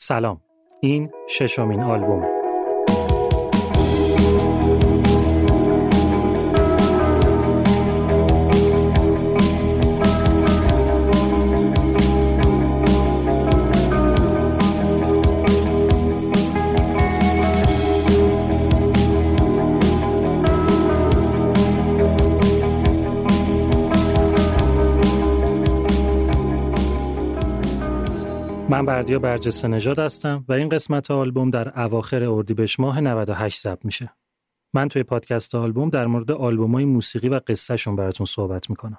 سلام. این ششمین آلبوم من بردیا برجسته نژاد هستم و این قسمت آلبوم در اواخر اردیبهشت ماه 98 ضبط میشه. من توی پادکست آلبوم در مورد آلبومای موسیقی و قصهشون براتون صحبت می‌کنم.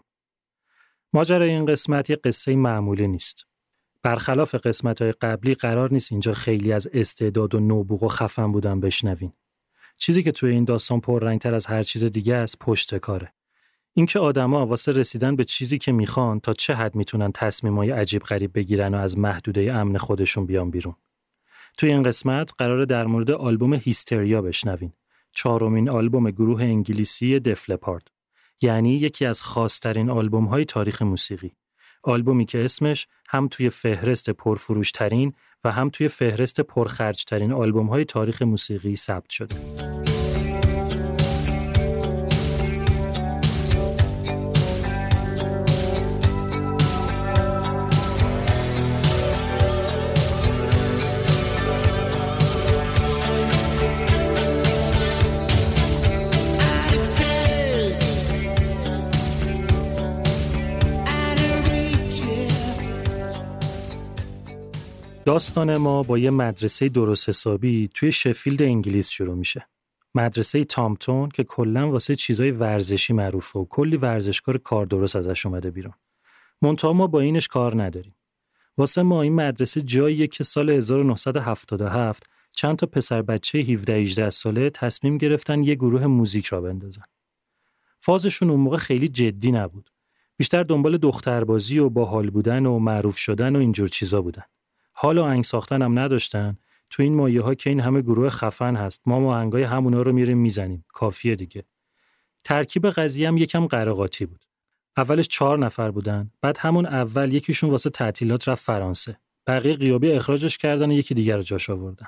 ماجرای این قسمت یه قصه معمولی نیست. برخلاف قسمت های قبلی قرار نیست اینجا خیلی از استعداد و نوبوغ و خفن بودن بشنوین. چیزی که توی این داستان پررنگتر از هر چیز دیگه است پشت کاره. اینکه آدما واسه رسیدن به چیزی که می‌خوان تا چه حد می‌تونن تصمیمای عجیب غریب بگیرن و از محدوده امن خودشون بیان بیرون. توی این قسمت قرار در مورد آلبوم هیستریا بشنوین. چهارمین آلبوم گروه انگلیسی دفلپارد. یعنی یکی از خاصترین آلبوم های تاریخ موسیقی. آلبومی که اسمش هم توی فهرست پرفروشترین و هم توی فهرست پرخرجترین آلبوم های تاریخ موسیقی ثبت شده. داستان ما با یه مدرسه درست حسابی توی شفیلد انگلیس شروع میشه. مدرسه تامتون که کلا واسه چیزای ورزشی معروفه و کلی ورزشکار کار درست ازش اومده بیرون. منتها ما با اینش کار نداریم. واسه ما این مدرسه جاییه که سال 1977 چند تا پسر بچه 17 18 ساله تصمیم گرفتن یه گروه موزیک را بندازن. فازشون اون موقع خیلی جدی نبود. بیشتر دنبال دختربازی و باحال بودن و معروف شدن و اینجور چیزا بودن. حال و آهنگ ساختن هم نداشتن. تو این مایه ها که این همه گروه خفن هست. ما آهنگای همونا رو میریم می‌زنیم. کافیه دیگه. ترکیب قضیه هم یکم قراقاتی بود. اولش چهار نفر بودن. بعد همون اول یکیشون واسه تعطیلات رفت فرانسه. بقیه قیابی اخراجش کردن و یکی دیگر رو جاش آوردن.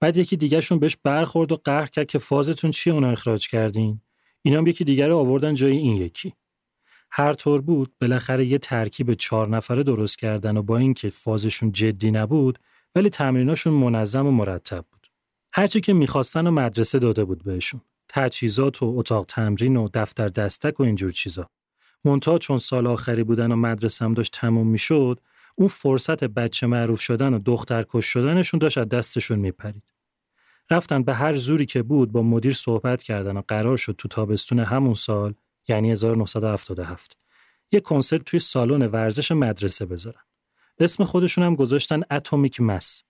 بعد یکی دیگرشون بهش برخورد و قهر کرد که فازتون چیه اونو اخراج کردین؟ اینا هم یکی دیگر رو آوردن جای این یکی. هر طور بود بالاخره یه ترکیب چهار نفره درست کردن و با اینکه فازشون جدی نبود ولی تمریناشون منظم و مرتب بود. هرچی که می‌خواستن و مدرسه داده بود بهشون. تجهیزات و اتاق تمرین و دفتر دستک و اینجور چیزا. منتها چون سال آخری بودن و مدرسه هم داشت تموم می‌شد اون فرصت بچه معروف شدن و دختر کش شدنشون داشت از دستشون میپرید. رفتن به هر زوری که بود با مدیر صحبت کردن و قرار شد تو تابستون همون سال یعنی 1977 یه کنسرت توی سالن ورزش مدرسه بذارن. اسم خودشون هم گذاشتن اتمیک مس.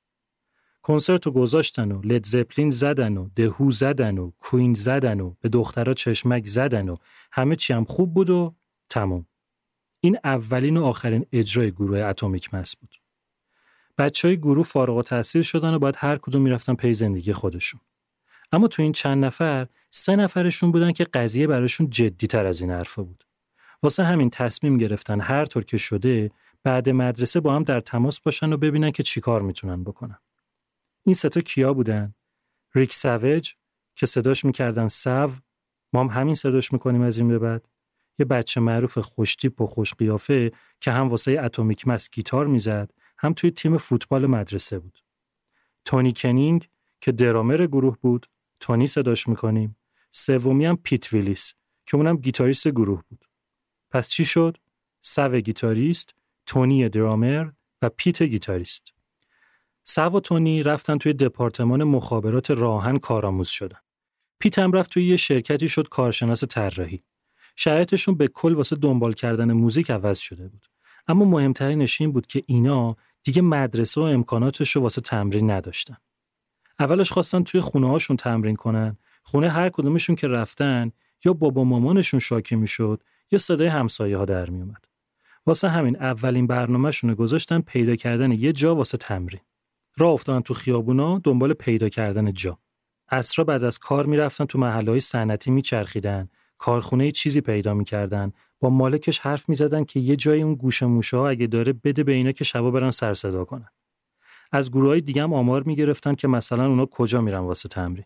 کنسرت رو گذاشتن و لید زپلین زدن و دهو زدن و کوین زدن و به دخترها چشمک زدن و همه چی هم خوب بود و تمام. این اولین و آخرین اجرای گروه اتمیک مس بود. بچه های گروه فارغ تحصیل شدن و باید هر کدوم می‌رفتن پی زندگی خودشون. اما تو این چند نفر سه نفرشون بودن که قضیه براشون جدی تر از این حرفا بود. واسه همین تصمیم گرفتن هر طور که شده بعد مدرسه با هم در تماس باشن و ببینن که چیکار می‌تونن بکنن. این ستا کیا بودن؟ ریک سوج که صداش می‌کردن سو ما هم همین صداش می‌کنیم از این به بعد یه بچه معروف خوشتیپ و خوش قیافه که هم واسه Atomic Mass گیتار می‌زد هم توی تیم فوتبال مدرسه بود. تونی کنینگ که درامر گروه بود، تونی صداش می‌کنیم. سومی هم پیت ویلیس که اونم گیتاریست گروه بود. پس چی شد؟ سو گیتاریست، تونی درامر و پیت گیتاریست. سو و تونی رفتن توی دپارتمان مخابرات راه‌آهن کارآموز شدن. پیت هم رفت توی یه شرکتی شد کارشناس طراحی. شرایطشون به کل واسه دنبال کردن موزیک عوض شده بود. اما مهمترینش این بود که اینا دیگه مدرسه و امکاناتش رو واسه تمرین نداشتن. اولش خواستن توی خونه هاشون تمرین کنن. خونه هر کدومشون که رفتن یا بابا مامانشون شاکی می‌شد یا صدای همسایه ها در می اومد. واسه همین اولین برنامهشون گذاشتن پیدا کردن یه جا واسه تمرین. راه افتادن تو خیابونا دنبال پیدا کردن جا. اسرا بعد از کار می‌رفتن تو محله های صنعتی میچرخیدن کارخونه چیزی پیدا می‌کردن با مالکش حرف می‌زدن که یه جای اون گوشه موشه اگه داره بده به اینا که شبا برن سر صدا کنن از گروه های دیگه هم آمار می‌گرفتن که مثلا اونا کجا میرن واسه تمرین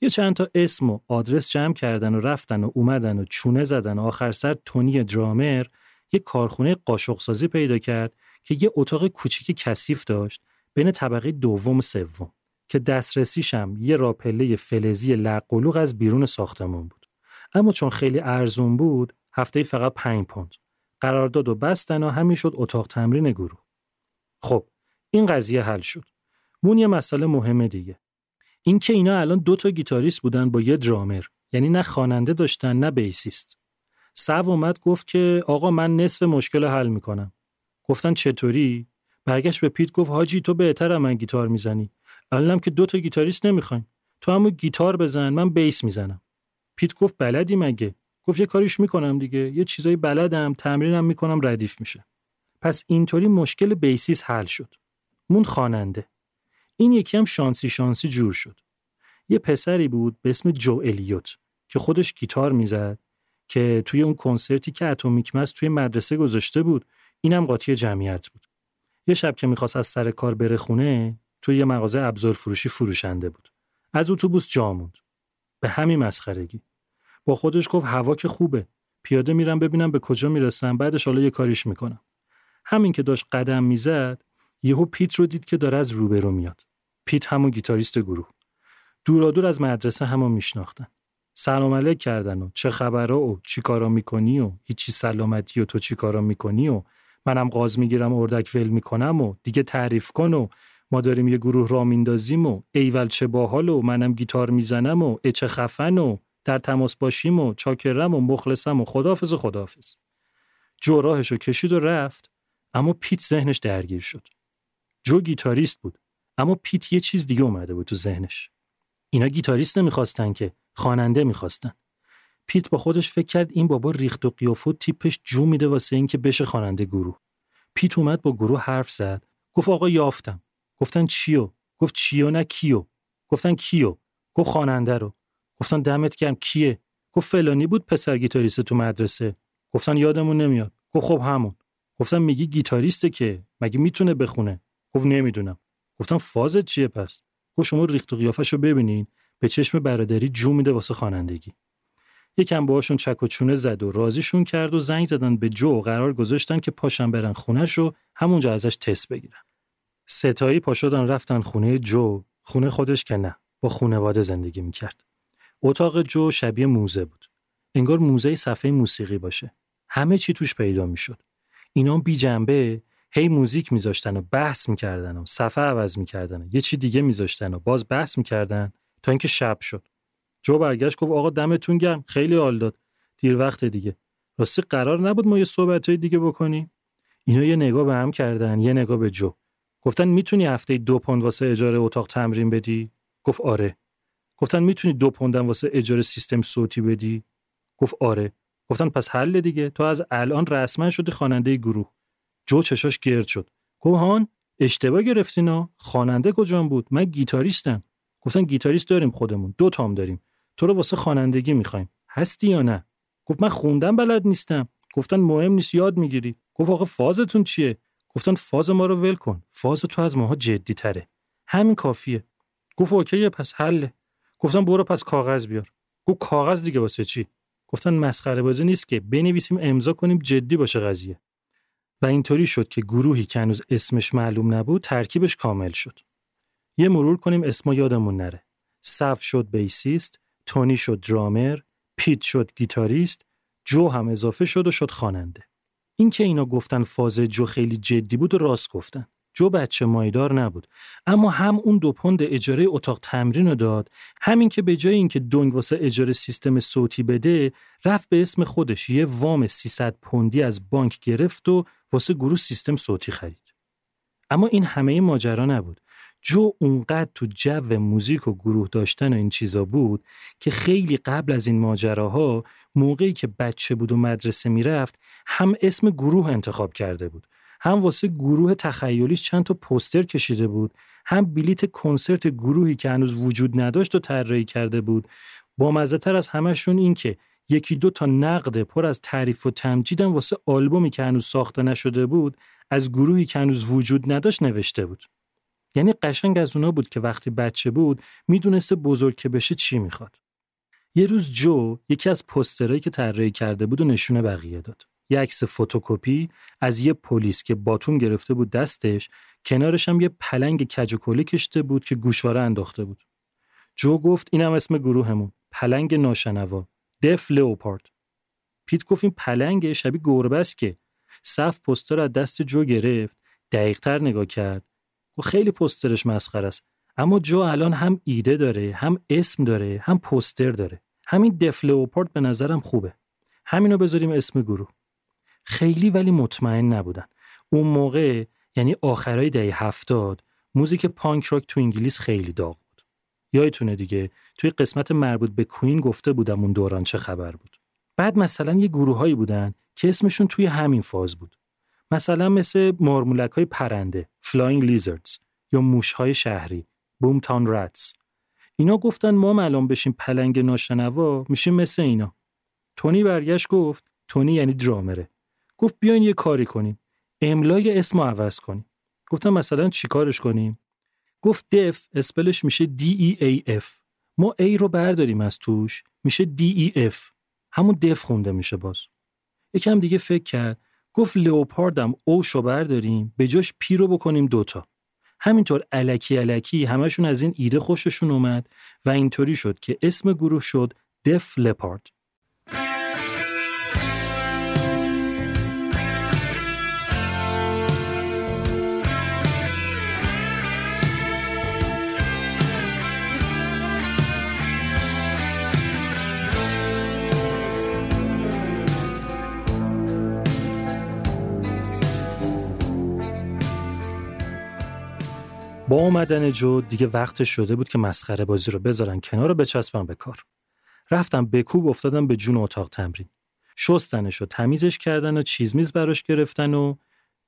یه چند تا اسم و آدرس جمع کردن و رفتن و اومدن و چونه زدن و آخر سر تونی درامر یه کارخونه قاشق سازی پیدا کرد که یه اتاق کوچیک کثیف داشت بین طبقه دوم و سوم که دسترسیشم یه راپله فلزی لقلوق از بیرون ساختمون بود. اما چون خیلی ارزون بود هفته فقط 5 پوند. قرارداد و بستن و همین شد اتاق تمرین گروه. خب این قضیه حل شد. مون یه مسئله مهمه دیگه. این که اینا الان دو تا گیتاریست بودن با یه درامر یعنی نه خواننده داشتن نه بیسیست. سو اومد گفت که آقا من نصف مشکل حل می‌کنم. گفتن چطوری؟ برگشت به پیت گفت حاجی تو بهتر من گیتار می‌زنی. الانم که دو تا گیتاریست نمی‌خوایم. تو همون گیتار بزن من bass می‌زنم. پیت گفت بلدی مگه؟ گفت یه کاریش می‌کنم دیگه یه چیزایی بلدم تمرینم می‌کنم ردیف میشه. پس اینطوری مشکل bassist حل شد. موند خواننده. این یکی هم شانسی شانسی جور شد. یه پسری بود به اسم جو الیوت که خودش گیتار می‌زد که توی اون کنسرتی که اتمیک مس توی مدرسه گذاشته بود اینم قاطی جمعیت بود. یه شب که می‌خواست از سر کار بره خونه توی یه مغازه ابزار فروشی فروشنده بود. از اتوبوس جا موند. به همین مسخرگی. با خودش گفت هوا که خوبه. پیاده میرم ببینم به کجا می‌رسم. بعدش حالا یه کاریش می‌کنم. همین که داشت قدم می‌زد یهو پیت رو دید که داره از روبرو میاد. پیت همون گیتاریست گروه. دورادور از مدرسه همو میشناختن. سلام علیک کردن و چه خبره و چی کارا می‌کنی و هیچی سلامتی و تو چی کارا می‌کنی و منم قاز می‌گیرم اردک ول می‌کنم و دیگه تعریف کن و ما داریم یه گروه را میندازیم و ایول چه باحال و منم گیتار می‌زنم و چه خفن و در تماس باشیم و چاکرم و مخلصم و خدافز خدافز جو راهشو کشید و رفت اما پیت ذهنش درگیر شد. جو گیتاریست بود. اما پیت یه چیز دیگه اومده بود تو ذهنش. اینا گیتاریست نمی‌خواستن که خواننده می‌خواستن. پیت با خودش فکر کرد این بابا ریخت و قیافه تیپش جو میده واسه اینکه بشه خواننده گروه. پیت اومد با گروه حرف زد. گفت آقا یافتم. گفتن چیو؟ گفت چیو نه کیو؟ گفتن کیو؟ گفت خواننده رو. گفتن دمت گرم کیه؟ گفت فلانی بود پسر گیتاریست تو مدرسه. گفتن یادمون نمیاد. گفت خب همون. گفتن میگی گیتاریسته که؟ مگه می‌تونه بخونه؟ گفت نمی‌دونم. گفتم فازت چیه پس؟ گفت شما ریخت و قیافش رو ببینین. به چشم برادری جو میده واسه خوانندگی. یکم باهاشون چک و چونه زد و راضیشون کرد و زنگ زدن به جو و قرار گذاشتن که پاشن برن خونش رو همونجا ازش تست بگیرن. ستایی پا شدن رفتن خونه جو. خونه خودش که نه با خونواده زندگی می‌کرد. اتاق جو شبیه موزه بود. انگار موزه صفحه موسیقی باشه. همه چی توش پیدا می‌شد. اینا بی جنبه هی موزیک میذاشتن و بحث می‌کردن و صفحه عوض می‌کردن یه چی دیگه میذاشتن و باز بحث می‌کردن تا اینکه شب شد. جو برگشت گفت آقا دمتون گرم. خیلی حال داد. دیر وقت دیگه. راستی قرار نبود ما یه صحبت دیگه بکنیم؟ اینا یه نگاه به هم کردن یه نگاه به جو. گفتن می‌تونی هفته دو پوند واسه اجاره اتاق تمرین بدی؟ گفت آره. گفتن می‌تونی دو پوندم واسه اجاره سیستم صوتی بدی؟ گفت آره. گفتن پس حل دیگه. تو از الان رسما شدی خواننده گروه. جو چشاش گرد شد. گفت هان اشتباه گرفتینا خواننده کجام بود؟ من گیتاریستم. گفتن گیتاریست داریم خودمون. دو تام داریم. تو رو واسه خوانندگی می‌خوایم. هستی یا نه؟ گفت من خوندم بلد نیستم. گفتن مهم نیست یاد می‌گیری. گفت آقا فازتون چیه؟ گفتن فاز ما رو ول کن. فاز تو از ماها جدی تره. همین کافیه. گفت OK پس حله. گفتم برو پس کاغذ بیار. گفت کاغذ دیگه واسه چی؟ گفتن مسخره بازی نیست که. بنویسیم امضا کنیم جدی باشه قضیه. و اینطوری شد که گروهی که هنوز اسمش معلوم نبود ترکیبش کامل شد. یه مرور کنیم اسما یادمون نره. سو شد bassist تونی شد درامر پیت شد گیتاریست جو هم اضافه شد و شد خواننده. اینکه اینا گفتن فاز جو خیلی جدی بود و راست گفتن. جو بچه مایدار نبود. اما هم اون دو پوند اجاره اتاق تمرین رو داد همین که به جای اینکه دنگ واسه اجاره سیستم صوتی بده رفت به اسم خودش. یه وام 300 پوندی از بانک گرفت و واسه گروه سیستم صوتی خرید. اما این همه ماجرا نبود. جو اونقدر تو جو موزیک و گروه داشتن و این چیزا بود که خیلی قبل از این ماجراها موقعی که بچه بود و مدرسه می‌رفت هم اسم گروه انتخاب کرده بود هم واسه گروه تخیلیش چند تا پوستر کشیده بود هم بلیت کنسرت گروهی که هنوز وجود نداشت و طراحی کرده بود. با تر از همشون این که یکی دو تا نقد پر از تعریف و تمجیدم واسه آلبومی که هنوز ساخته نشده بود از گروهی که هنوز وجود نداشت نوشته بود. یعنی قشنگ از اونا بود که وقتی بچه بود می‌دونسته بزرگ که بشه چی می‌خواد. یه روز جو یکی از پسترهایی که طراحی کرده بود رو نشون بقیه داد. یه عکس فتوکپی از یه پلیس که باتوم گرفته بود دستش کنارش هم یه پلنگ کج کشیده بود که گوشواره انداخته بود. جو گفت اینم اسم گروهمون پلنگ ناشنوا. دف لپارد. پیت گفت این پلنگ شبیه گربه است که. سو پستر از دست جو گرفت دقیقتر نگاه کرد. و خیلی پسترش مسخره است اما جو الان هم ایده داره هم اسم داره هم پستر داره. همین دف لئوپارد به نظرم خوبه. همینو بذاریم اسم گروه. خیلی ولی مطمئن نبودن. اون موقع یعنی آخرای دهه هفتاد موزیک پانک راک تو انگلیس خیلی داغ یادتونه دیگه. توی قسمت مربوط به کوین گفته بودم اون دوران چه خبر بود. بعد مثلا یه گروههایی بودن که اسمشون توی همین فاز بود. مثلا مثل مارمولک های پرنده Flying Lizards یا موش های شهری بومتان راتس اینا گفتن ما الان بشیم پلنگ ناشنوا میشیم مثل اینا. تونی برگشت گفت تونی یعنی درامره. گفت بیاین یه کاری کنیم. املای اسم عوض کنیم. گفتم مثلا چیکارش کنیم؟ گفت دف اسپلش میشه D E A F. ما A رو برداریم از توش میشه D E F. همون دف خونده میشه باز. یکم دیگه فکر کرد گفت لئوپاردم اوشو برداریم به جاش پی رو بکنیم دوتا همینطور علکی علکی همشون از این ایده خوششون اومد و اینطوری شد که اسم گروه شد دف لپارد. با اومدن جو دیگه وقت شده بود که مسخره بازی رو بذارن کنار و بچسبن به کار. رفتم به کوب افتادم به جون اتاق تمرین. شستنش و تمیزش کردن و چیز میز براش گرفتن و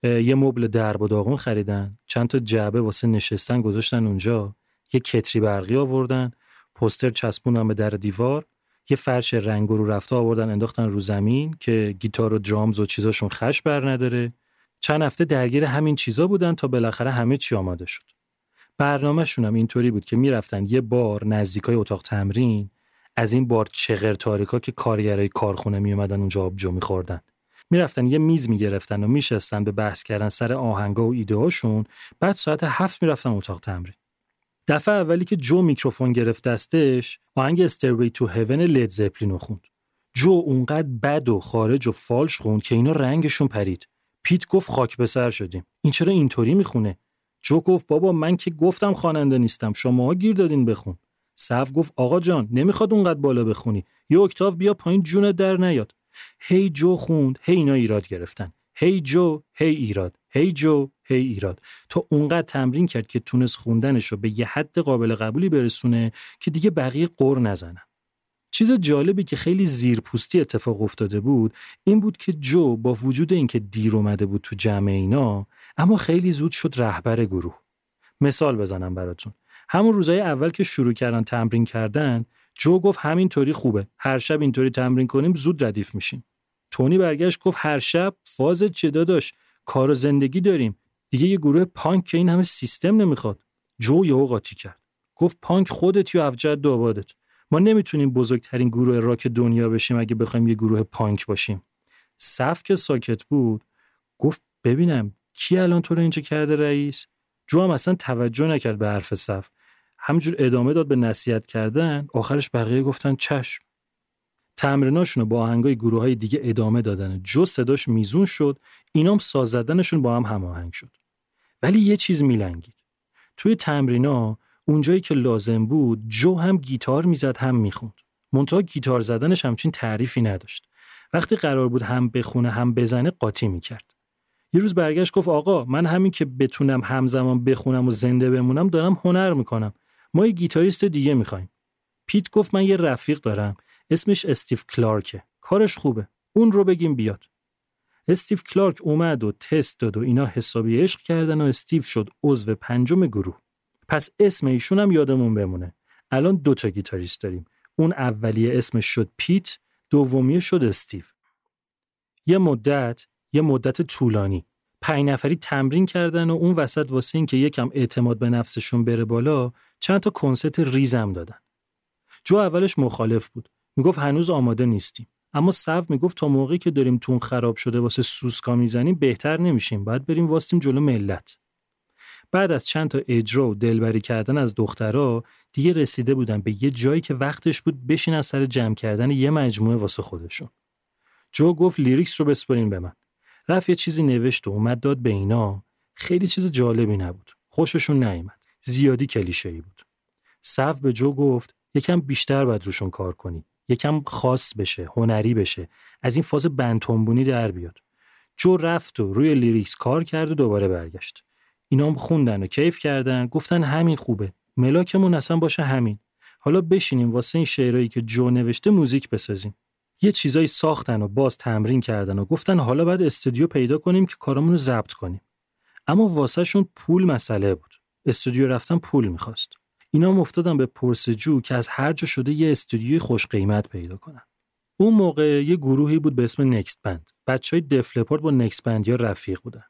یه مبل درب و داغون خریدن. چند تا جعبه واسه نشستن گذاشتن اونجا. یه کتری برقی آوردن. پوستر چسبوندن به در دیوار. یه فرش رنگ رو رفته آوردن انداختن رو زمین که گیتار و درامز و چیزاشون خش بر نداره. چند هفته درگیر همین چیزا بودن تا بالاخره همه چی آماده شد. برنامهشون هم اینطوری بود که می‌رفتن یه بار نزدیکای اتاق تمرین از این بار چغر تاریکا که کارگرای کارخونه میومدن اونجا آبجو میخوردن. می‌رفتن یه میز می‌گرفتن و میشستن به بحث کردن سر آهنگا و ایده هاشون بعد ساعت هفت می‌رفتن اتاق تمرین. دفعه اولی که جو میکروفون گرفت دستش آهنگ استروی تو هیون لید زپلین خوند. جو اونقدر بد و خارج و فالش خوند که اینا رنگشون پرید. پیت گفت خاک به سر شدیم. این چرا اینطوری می‌خونه؟ جو گفت بابا من که گفتم خواننده نیستم شما گیر دادین بخون صف گفت آقا جان نمی‌خواد اونقدر بالا بخونی. یه اکتاف بیا پایین جون در نیاد. هی جو خوند هی اینا ایراد گرفتن. هی جو هی ایراد. هی جو هی ایراد. تا اونقدر تمرین کرد که تونست خوندنش رو به یه حد قابل قبولی برسونه که دیگه بقیه قر نزنن. چیز جالبی که خیلی زیرپوستی اتفاق افتاده بود این بود که جو با وجود اینکه دیر اومده بود تو جمع اینا اما خیلی زود شد رهبر گروه. مثال بزنم براتون. همون روزای اول که شروع کردن تمرین کردن جو گفت همینطوری خوبه. هر شب اینطوری تمرین کنیم زود ردیف میشیم. تونی برگشت گفت هر شب؟ فاز چه داداش؟ کار و زندگی داریم. دیگه یه گروه پانک که این همه سیستم نمی‌خواد. جو یهو قاطی کرد. گفت پانک خودت یا افجد دوبادت ما نمی‌تونیم بزرگترین گروه راک دنیا بشیم اگه بخوایم یه گروه پانک باشیم. صف که ساکت بود گفت ببینم کی الان تو رو اینجا کرده رئیس؟ جو هم اصلا توجه نکرد به حرف صف. همجور ادامه داد به نصیحت کردن آخرش بقیه گفتن چشم. تمریناشون با آهنگای گروه های دیگه ادامه دادن. جو صداش میزون شد اینام ساز زدنشون با هم هماهنگ شد. ولی یه چیز میلنگید. توی تمرینا اونجایی که لازم بود جو هم گیتار می‌زد هم می‌خوند. منتها گیتار زدنش همچین تعریفی نداشت. وقتی قرار بود هم بخونه هم بزنه قاطی می‌کرد. یه روز برگشت گفت آقا من همین که بتونم همزمان بخونم و زنده بمونم دارم هنر می‌کنم. ما یه گیتاریست دیگه می‌خوایم. پیت گفت من یه رفیق دارم. اسمش استیف کلارکه. کارش خوبه. اون رو بگیم بیاد. استیف کلارک اومد و تست داد و اینا حسابی عشق کردن و استیو شد عضو پنجم گروه. پس اسم ایشون هم یادمون بمونه. الان دو تا گیتاریست داریم. اون اولیه اسمش شد پیت دومیه شد استیو. یه مدت یه مدت طولانی. پنج نفری تمرین کردن و اون وسط واسه این که یکم اعتماد به نفسشون بره بالا چند تا کنسرت ریزم دادن. جو اولش مخالف بود. می‌گفت هنوز آماده نیستیم. اما صف می‌گفت تا موقعی که داریم تون خراب شده واسه سوسکا می‌زنیم بهتر نمیشیم. باید بریم واستیم جلو ملت. بعد از چند تا اجرا و دلبری کردن از دخترها دیگه رسیده بودن به یه جایی که وقتش بود بشین از سر جمع کردن یه مجموعه واسه خودشون. جو گفت لیریکس رو بسپرین به من. رفت یه چیزی نوشت و اومد داد به اینا. خیلی چیز جالبی نبود. خوششون نیامد زیادی کلیشه ای بود. صف به جو گفت یکم بیشتر باید روشون کار کنی. یکم خاص بشه هنری بشه. از این فاز بنتونبونی در بیاد جو رفت و روی لیریکس کار کرد و دوباره برگشت. اینا هم خوندن و کیف کردن گفتن همین خوبه. ملاکمون اصلا باشه همین. حالا بشینیم واسه این شعرهایی که جو نوشته موزیک بسازیم. یه چیزایی ساختن و باز تمرین کردن و گفتن حالا باید استودیو پیدا کنیم که کارمون رو ضبط کنیم. اما واسهشون پول مسئله بود. استودیو رفتن پول می‌خواست. اینا افتادن به پرسجو که از هر جا شده یه استودیوی خوش قیمت پیدا کنن. اون موقع یه گروهی بود به اسم نکست بند. بچه های دفلپورت با نکست بند یا رفیق بودن.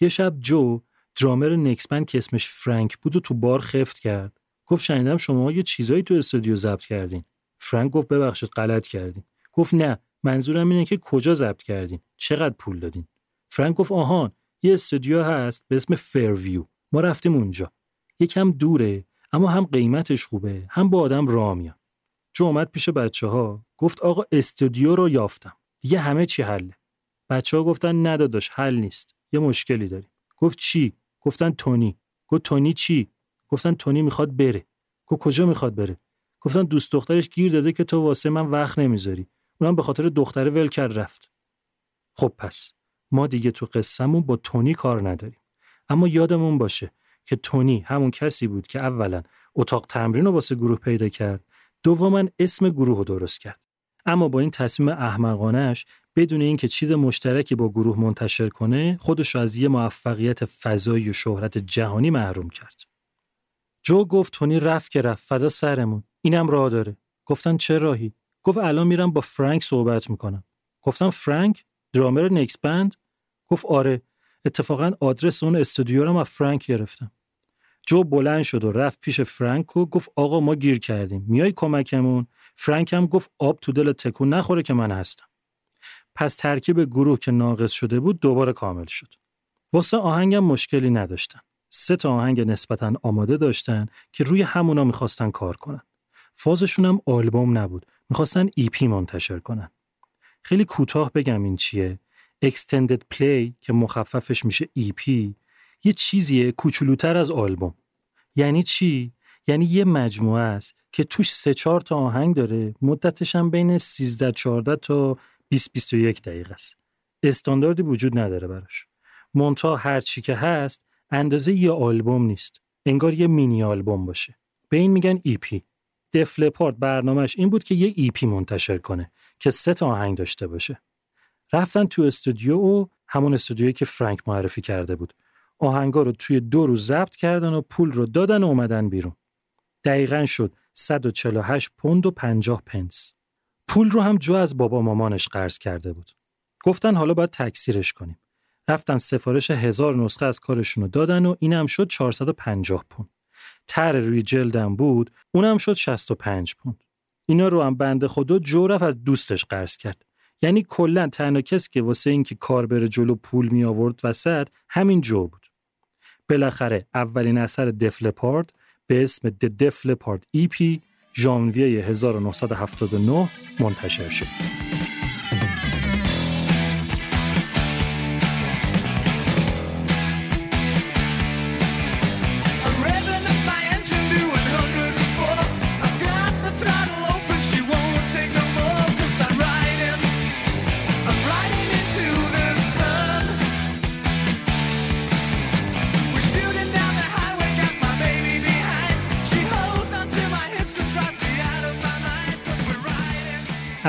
یه شب جو درامر نکست بند که اسمش فرانک بود و تو بار خفت کرد. گفت شنیدم شما یه چیزایی تو استودیو ضبط کردین. فرانک گفت ببخشید غلط کردین گفت نه منظورم اینه که کجا ضبط کردین؟ چقدر پول دادین؟ فرانک گفت آهان یه استودیو هست به اسم فرویو ما رفتیم اونجا. یکم دوره اما هم قیمتش خوبه هم با آدم راه میان جو اومد پیش بچه ها گفت آقا استودیو رو یافتم. دیگه همه چی حله. بچه ها گفتن نداداش حل نیست. یه مشکلی داریم. گفت چی؟ گفتن تونی. گفت تونی چی؟ گفتن تونی می‌خواد بره. گفت کجا می‌خواد بره؟ گفتن دوست دخترش گیر داده که تو واسه من وقت نمی‌ذاری. اونم به خاطر دختره ول کرد رفت. خب پس ما دیگه تو قصهمون با تونی کار نداریم. اما یادمون باشه که تونی همون کسی بود که اولا اتاق تمرین رو واسه گروه پیدا کرد دوما اسم گروه رو درست کرد. اما با این تصمیم احمقانش بدون اینکه چیز مشترکی با گروه منتشر کنه خودش از یه موفقیت فضایی و شهرت جهانی محروم کرد. جو گفت تونی رفت که رفت فدا سرمون. اینم راه داره. گفتن چه راهی؟ گفت الان میرم با فرانک صحبت می‌کنم. گفتم فرانک درامر نکس بند؟ گفت آره. اتفاقا آدرس اون استودیو رو از فرانک گرفتم. جو بلند شد و رفت پیش فرانک و گفت آقا ما گیر کردیم. میای کمکمون؟ فرانک هم گفت آب تو دل تکون نخوره که من هستم. پس ترکیب گروه که ناقص شده بود دوباره کامل شد. واسه آهنگم مشکلی نداشتن. سه تا آهنگ نسبتا آماده داشتن که روی همونا می‌خواستن کار کنن. فازشون هم آلبوم نبود. می‌خواستن ایپی منتشر کنن. خیلی کوتاه بگم این چیه. Extended Play که مخففش میشه EP یه چیزیه کوچولوتر از آلبوم. یعنی چی؟ یعنی یه مجموعه است که توش سه چهار تا آهنگ داره مدتش هم بین 13 14 تا 20 21 دقیقه است. استانداردی وجود نداره براش. مونتا هر چی که هست اندازه یه آلبوم نیست. انگار یه مینی آلبوم باشه. به این میگن EP دفلپارت برنامهش این بود که یه EP منتشر کنه که سه تا آهنگ داشته باشه. رفتن تو استودیو و همون استودیویی که فرانک معرفی کرده بود. آهنگا رو توی دو روز ضبط کردن و پول رو دادن و اومدن بیرون. دقیقا شد 148 پوند و 50 پنس. پول رو هم جو از بابا مامانش قرض کرده بود. گفتن حالا باید تکثیرش کنیم. رفتن سفارش هزار نسخه از کارشون رو دادن و اینم شد 450 پوند. تر روی جلدم بود اونم شد 65 پوند. اینا رو هم بنده خدا جو رفت از دوستش قرض کرد. یعنی کلا تنها کسی که واسه اینکه کار بره جلو پول می آورد وسط همین جو بود. بالاخره اولین اثر دفلپارد به اسم د دفلپارد ای پی ژانویه 1979 منتشر شد.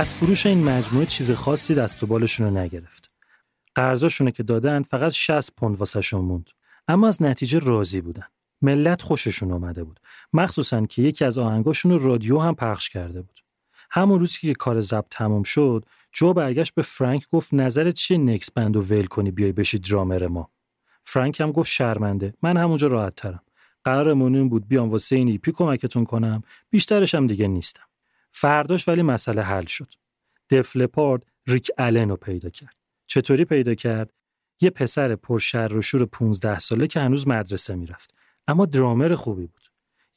از فروش این مجموعه چیز خاصی دست و بالشون رو نگرفت. قرضاشونه که دادن فقط 60 پوند واسهشون موند. اما از نتیجه راضی بودن. ملت خوششون آمده بود. مخصوصا که یکی از آهنگاشون رو رادیو هم پخش کرده بود. همون روزی که کار ضبط تموم شد، جو برگشت به فرانک گفت نظرت چیه نکس بندو ول کنی بیای بشی درامر ما. فرانک هم گفت شرمنده. من همونجا راحت ترم. قرارمون این بود بیام واسه این ایپی کمکتون کنم. بیشترش هم دیگه نیستم. فرداش ولی مسئله حل شد. دفلپارد ریک آلن رو پیدا کرد. چطوری پیدا کرد؟ یه پسر پرشر و شور 15 ساله که هنوز مدرسه می‌رفت. اما درامر خوبی بود.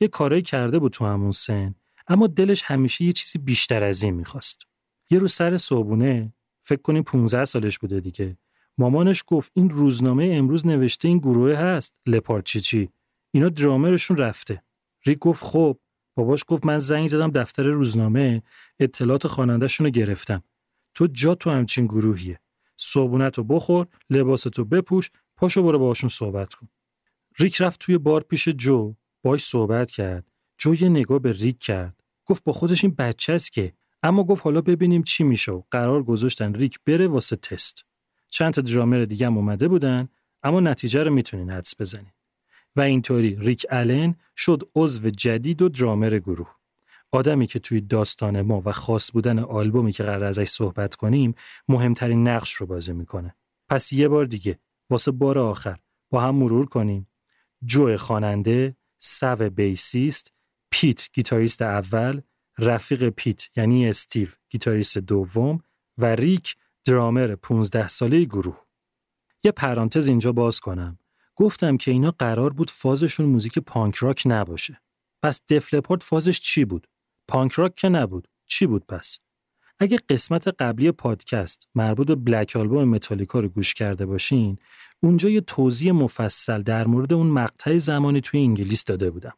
یه کارایی کرده بود تو همون سن اما دلش همیشه یه چیزی بیشتر از این می‌خواست. یه روز سر صبحونه فکر کنیم 15 سالش بوده دیگه. مامانش گفت این روزنامه امروز نوشته این گروه هست لپارچیچی. اینا درامرشون رفته. ریک گفت خب باباش گفت من زنگ زدم دفتر روزنامه اطلاعات خوانندهشون رو گرفتم. تو جا تو همچین گروهیه. صبونت رو بخور لباستو بپوش پاشو برو باهاشون صحبت کن. ریک رفت توی بار پیش جو باش صحبت کرد. جو یه نگاه به ریک کرد. گفت با خودش این بچه است که. اما گفت حالا ببینیم چی میشه و قرار گذاشتن ریک بره واسه تست. چند تا درامر دیگه هم اومده بودن اما نتیجه رو می‌تونین حدس بزنین. و اینطوری ریک آلن شد عضو جدید و درامر گروه. آدمی که توی داستان ما و خاص بودن آلبومی که قراره ازش صحبت کنیم مهمترین نقش رو بازی می‌کنه. پس یه بار دیگه واسه بار آخر با هم مرور کنیم. جو خواننده، سو bassist، پیت گیتاریست اول، رفیق پیت یعنی استیو گیتاریست دوم و ریک درامر 15 ساله گروه. یه پرانتز اینجا باز کنم. گفتم که اینا قرار بود فازشون موزیک پانک راک نباشه. پس دفلپورت فازش چی بود؟ پانک راک که نبود. چی بود پس؟ اگه قسمت قبلی پادکست مربوط به بلک آلبوم متالیکا رو گوش کرده باشین، اونجا یه توضیح مفصل در مورد اون مقطع زمانی توی انگلیس داده بودم.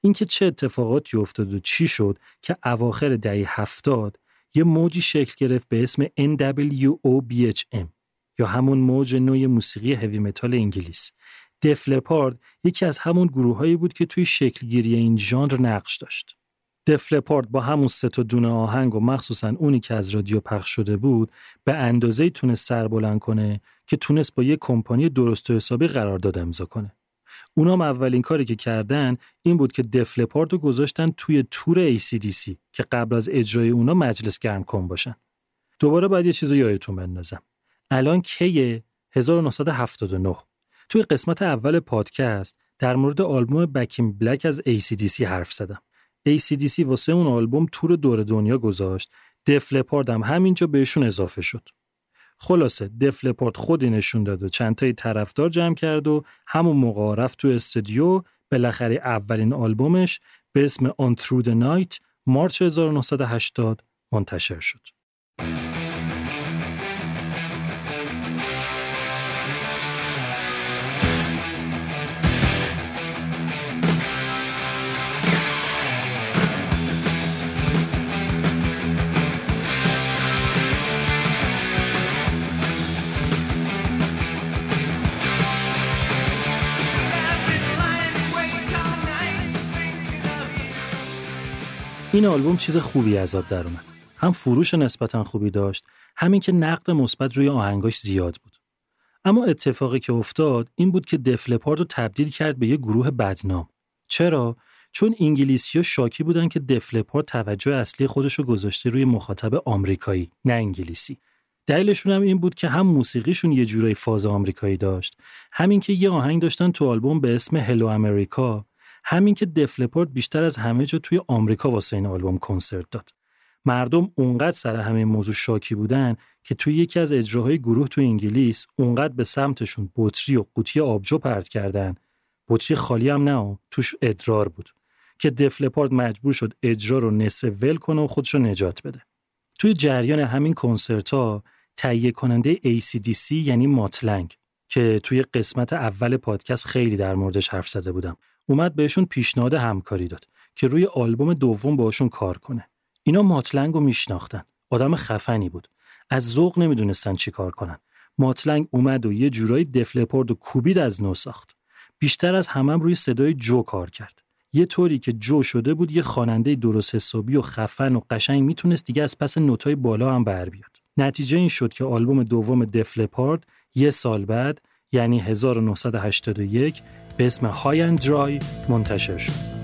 اینکه چه اتفاقاتی افتاد و چی شد که اواخر دهه هفتاد یه موجی شکل گرفت به اسم NWOBHM یا همون موج نوع موسیقی هوی متال انگلیس. دفلپارد یکی از همون گروههایی بود که توی شکلگیری این ژانر نقش داشت. دفلپارد با همون سه تا دونه آهنگ و مخصوصا اونی که از رادیو پخش شده بود به اندازه تونست سر بلند کنه که تونست با یه کمپانی درست و حسابی قرارداد امضا کنه. اونام اولین کاری که کردن این بود که دفلپارد رو گذاشتن توی تور ACDC که قبل از اجرای اونا مجلس گرم کن باشن. دوباره باید یه چیز یادتون بندازم. الان کی 1979 توی قسمت اول پادکست در مورد آلبوم بکین بلک از ACDC حرف زدم. ACDC واسه اون آلبوم تور دور دنیا گذاشت. دفلپارد هم همینجا بهشون اضافه شد. خلاصه دفلپارد خودی نشون داد و چند تایی طرفدار جمع کرد و همون موقع رفت تو استودیو بالاخره اولین آلبومش به اسم On Through the Night مارچ 1980 منتشر شد. این آلبوم چیز خوبی از آب در اومد. هم فروش نسبتا خوبی داشت، همین که نقد مثبت روی آهنگاش زیاد بود. اما اتفاقی که افتاد این بود که دفلپارد رو تبدیل کرد به یه گروه بدنام. چرا؟ چون انگلیسی ها شاکی بودن که دفلپارد توجه اصلی خودش رو گذاشته روی مخاطب آمریکایی نه انگلیسی. دلیلشون هم این بود که هم موسیقیشون یه جورایی فاز آمریکایی داشت، همین که یه آهنگ داشتن تو آلبوم به اسم هلو امریکا همین که دفلپورت بیشتر از همه جا توی آمریکا واسه این آلبوم کنسرت داد. مردم اونقدر سر همه موضوع شاکی بودن که توی یکی از اجراهای گروه تو انگلیس اونقدر به سمتشون بطری و قوطی آبجو پرت کردن. بطری خالی هم نه توش ادرار بود که دفلپارت مجبور شد اجرا رو نصف ول کنه و خودش رو نجات بده. توی جریان همین کنسرت ها تهیه کننده ACDC یعنی ماتلنگ که توی قسمت اول پادکست خیلی در موردش حرف زده بودم. اومد بهشون پیشنهاد همکاری داد که روی آلبوم دوم باشون کار کنه. اینا ماتلنگ رو میشناختن. آدم خفنی بود. از ذوق نمی‌دونستن چی کار کنن. ماتلنگ اومد و یه جورایی دفلپورد و کوبید از نو ساخت. بیشتر از همم روی صدای جو کار کرد. یه طوری که جو شده بود یه خواننده درست حسابی و خفن و قشنگ می‌تونست دیگه از پس نوتای بالا هم بر بیاد. نتیجه این شد که آلبوم دوم دفلپارد یه سال بعد یعنی 1981 به اسم های اند درای منتشر شد.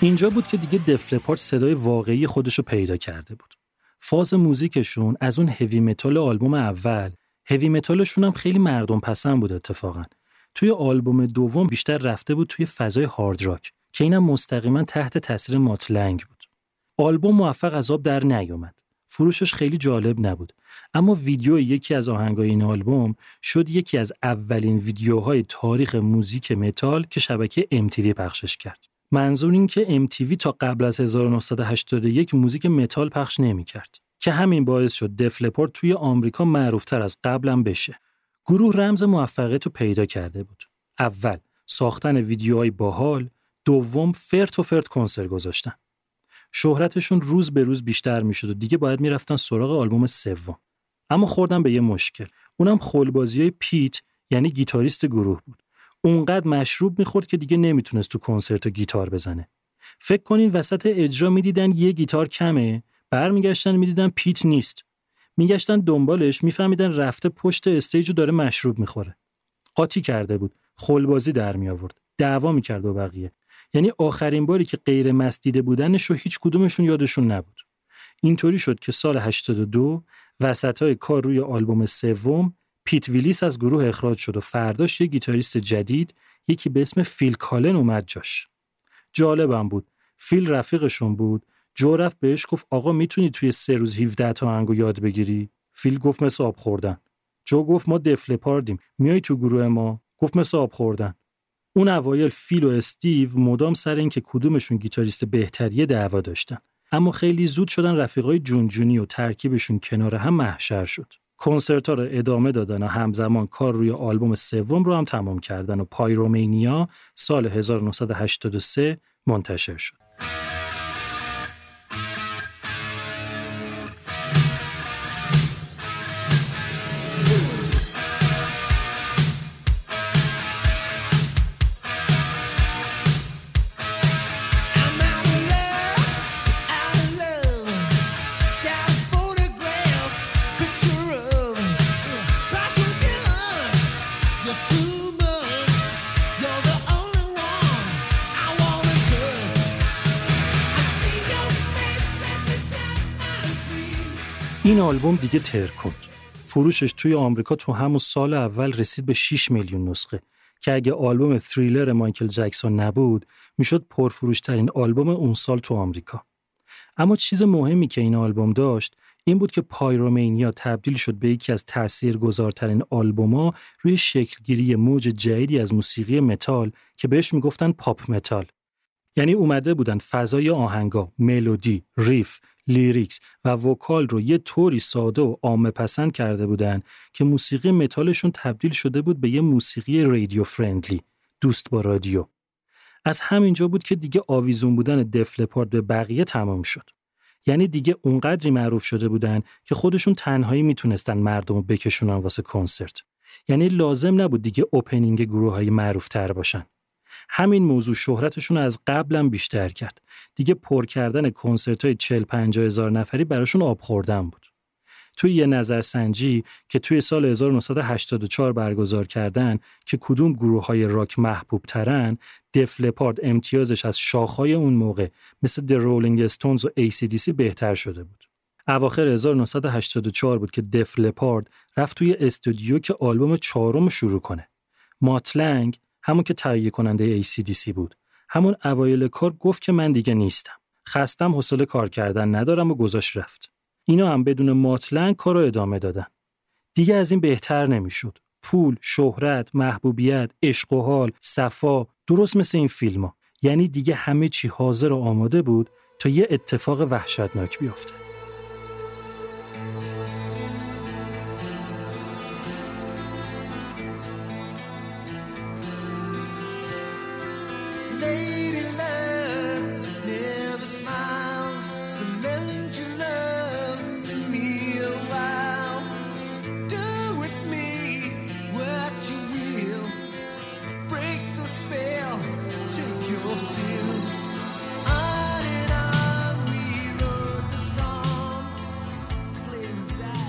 اینجا بود که دیگه دف لپارد صدای واقعی خودشو پیدا کرده بود. فاز موزیکشون از اون heavy metal آلبوم اول heavy metal شون هم خیلی مردم پسند بود اتفاقا. توی آلبوم دوم بیشتر رفته بود توی فضای hard rock که اینم مستقیما تحت تاثیر مات لنگ بود. آلبوم موفق از آب در نیومد. فروشش خیلی جالب نبود اما ویدیو یکی از آهنگای این آلبوم شد یکی از اولین ویدیوهای تاریخ موزیک متال که شبکه MTV پخشش کرد. منظور این که MTV تا قبل از 1981 موزیک متال پخش نمی‌کرد که همین باعث شد دف لپارد توی آمریکا معروفتر از قبلم بشه. گروه رمز موفقیت رو پیدا کرده بود. اول ساختن ویدیوهای باحال، دوم فرت و فرت کنسرت گذاشتن. شهرتشون روز به روز بیشتر می‌شد و دیگه باید می‌رفتن سراغ آلبوم سوم. اما خوردن به یه مشکل. اونم خلبازی پیت یعنی گیتاریست گروه بود. اونقدر مشروب می‌خورد که دیگه نمی‌تونست تو کنسرت گیتار بزنه. فکر کنین وسط اجرا می‌دیدن یه گیتار کمه، برمیگشتن می‌دیدن پیت نیست. میگشتن دنبالش میفهمیدن رفته پشت stage و داره مشروب می‌خوره. قاطی کرده بود. خلبازی در می آورد. دعوا می‌کرد با بقیه. یعنی آخرین باری که غیر مست دیده بودنش رو هیچ کدومشون یادشون نبود. اینطوری شد که سال 82 وسط های کار روی آلبوم سوم پیت ویلیس از گروه اخراج شد و فرداش یه گیتاریست جدید یکی به اسم فیل کالن اومد جاش. جالبم بود. فیل رفیقشون بود. جو رفت بهش گفت آقا می‌تونی توی سه روز 17 تا آهنگو یاد بگیری؟ فیل گفت مثل آب خوردن. جو گفت ما دف لپاردیم. میای تو گروه ما؟ گفت مثل آب خوردن. اون اوایل فیل و استیو مدام سر اینکه کدومشون گیتاریست بهتریه دعوا داشتن. اما خیلی زود شدن رفیقای جونجونی و ترکیبشون کنار هم محشر شد. کنسرت ها رو ادامه دادن و همزمان کار روی آلبوم سوم رو هم تمام کردن و Pyromania سال 1983 منتشر شد. آلبوم دیگه ترکوند. فروشش توی آمریکا تو همون سال اول رسید به 6 میلیون نسخه که اگه آلبوم تریلر مایکل جکسون نبود می‌شد پرفروشترین آلبوم اون سال تو آمریکا. اما چیز مهمی که این آلبوم داشت این بود که Pyromania تبدیل شد به یکی از تاثیرگذارترین آلبوما روی شکلگیری موج جدیدی از موسیقی متال که بهش می‌گفتن pop metal. یعنی اومده بودن فضای آهنگا، ملودی، riff، lyrics و vocal رو یه طوری ساده و عامه پسند کرده بودن که موسیقی متالشون تبدیل شده بود به یه موسیقی radio friendly دوست با رادیو. از همینجا بود که دیگه آویزون بودن دف لپارد به بقیه تمام شد. یعنی دیگه اونقدری معروف شده بودن که خودشون تنهایی می‌تونستن مردم رو بکشونن واسه کنسرت. یعنی لازم نبود دیگه opening گروه های معروف تر باشن. همین موضوع شهرتشون از قبلم بیشتر کرد. دیگه پر کردن کنسرت های 40 50 هزار نفری براشون آب خوردن بود. توی یه نظرسنجی که توی سال 1984 برگزار کردن که کدوم گروه های راک محبوب ترن دف لپارد امتیازش از شاخهای اون موقع مثل د رولینگ استونز و ACDC بهتر شده بود. اواخر 1984 بود که دف لپارد رفت توی استودیو که آلبوم چهارم شروع کنه. ماتلنگ همون که تهیه کننده ACDC بود. همون اوایل کار گفت که من دیگه نیستم. خستم حوصله کار کردن ندارم و گذاشت رفت. اینا هم بدون ماتلنگ کار رو ادامه دادن. دیگه از این بهتر نمی‌شد. پول، شهرت، محبوبیت، عشق و حال، صفا، درست مثل این فیلم ها. یعنی دیگه همه چی حاضر و آماده بود تا یه اتفاق وحشتناک بیفته.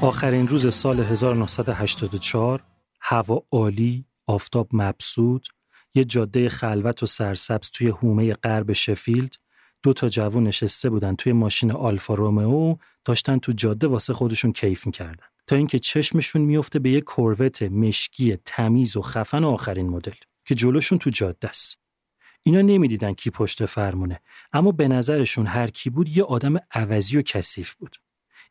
آخرین روز سال 1984 هوا عالی، آفتاب مبسود، یه جاده خلوت و سرسبز توی حومه غرب شفیلد، دو تا جوون نشسته بودن توی ماشین آلفا رومئو داشتن تو جاده واسه خودشون کیف می‌کردن تا اینکه چشمشون میفته به یه کروت مشکی تمیز و خفن آخرین مدل که جلوشون تو جاده است. اینا نمی‌دیدن کی پشت فرمونه اما به نظرشون هر کی بود یه آدم عوضی و کثیف بود.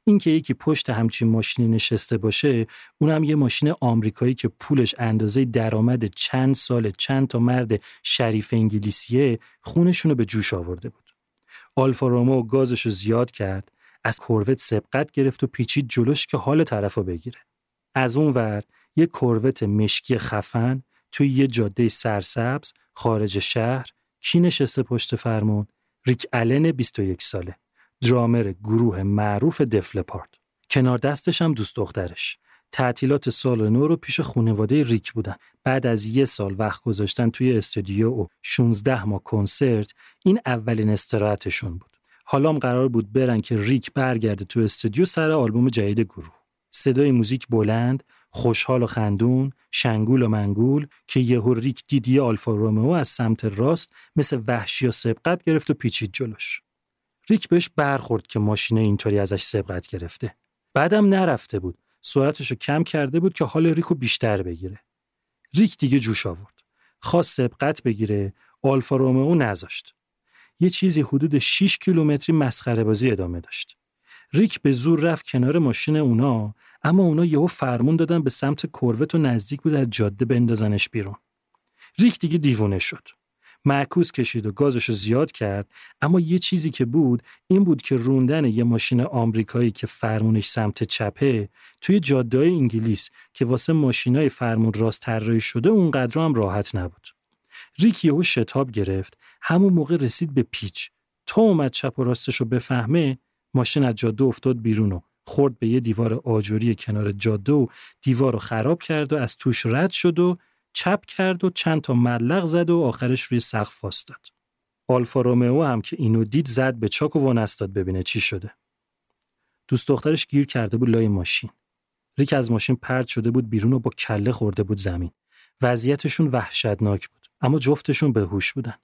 اینکه یکی پشت همچین ماشینی نشسته باشه اونم یه ماشین آمریکایی که پولش اندازه درآمد چند سال چند تا مرد شریف انگلیسیه خونشونو به جوش آورده بود. آلفا رومو گازش رو زیاد کرد از کروت سبقت گرفت و پیچید جلوش که حال طرف رو بگیره. از اون ور یه کروت مشکی خفن توی یه جاده سرسبز خارج شهر کی نشسته پشت فرمون؟ ریک الن 21 ساله. درامر گروه معروف دفلپارد. کنار دستش هم دوست دخترش. تعطیلات سال نو رو پیش خانواده ریک بودن. بعد از یه سال وقت گذاشتن توی استودیو و 16 ماه کنسرت این اولین استراحتشون بود. حالام قرار بود برن که ریک برگرده تو استودیو سر آلبوم جدید گروه. صدای موزیک بلند، خوشحال و خندون، شنگول و منگول که یهو ریک دیدی آلفا رومئو از سمت راست مثل وحشی و سبقت گرفت و پیچید جلوش. ریک بهش برخورد که ماشین اینطوری ازش سبقت گرفته. بعدم نرفته بود. سرعتشو کم کرده بود که حال ریکو بیشتر بگیره. ریک دیگه جوش آورد. خواست سبقت بگیره، آلفا رومئو نذاشت. یه چیزی حدود 6 کیلومتری مسخره بازی ادامه داشت. ریک به زور رفت کنار ماشین اونا اما اونا یهو فرمون دادن به سمت کروت و نزدیک بود از جاده بندازنش بیرون. ریک دیگه دیوونه شد. معکوس کشید و گازش رو زیاد کرد. اما یه چیزی که بود این بود که روندن یه ماشین آمریکایی که فرمونش سمت چپه توی جاده انگلیس که واسه ماشینای فرمون راست طراحی شده اونقدر هم راحت نبود. ریک یهو شتاب گرفت. همون موقع رسید به پیچ. تا اومد چپ و راستش رو بفهمه ماشین از جاده افتاد بیرون و خورد به یه دیوار آجوری کنار جاده و دیوار رو خراب کرد و از توش رد شد و چپ کرد و چند تا ملق زد و آخرش روی سقف داد. آلفا رومئو هم که اینو دید زد به چاک و وانستاد ببینه چی شده. دوست دخترش گیر کرده بود لای ماشین. ریک از ماشین پرد شده بود بیرون و با کله خورده بود زمین. وضعیتشون وحشتناک بود اما جفتشون به هوش بودن.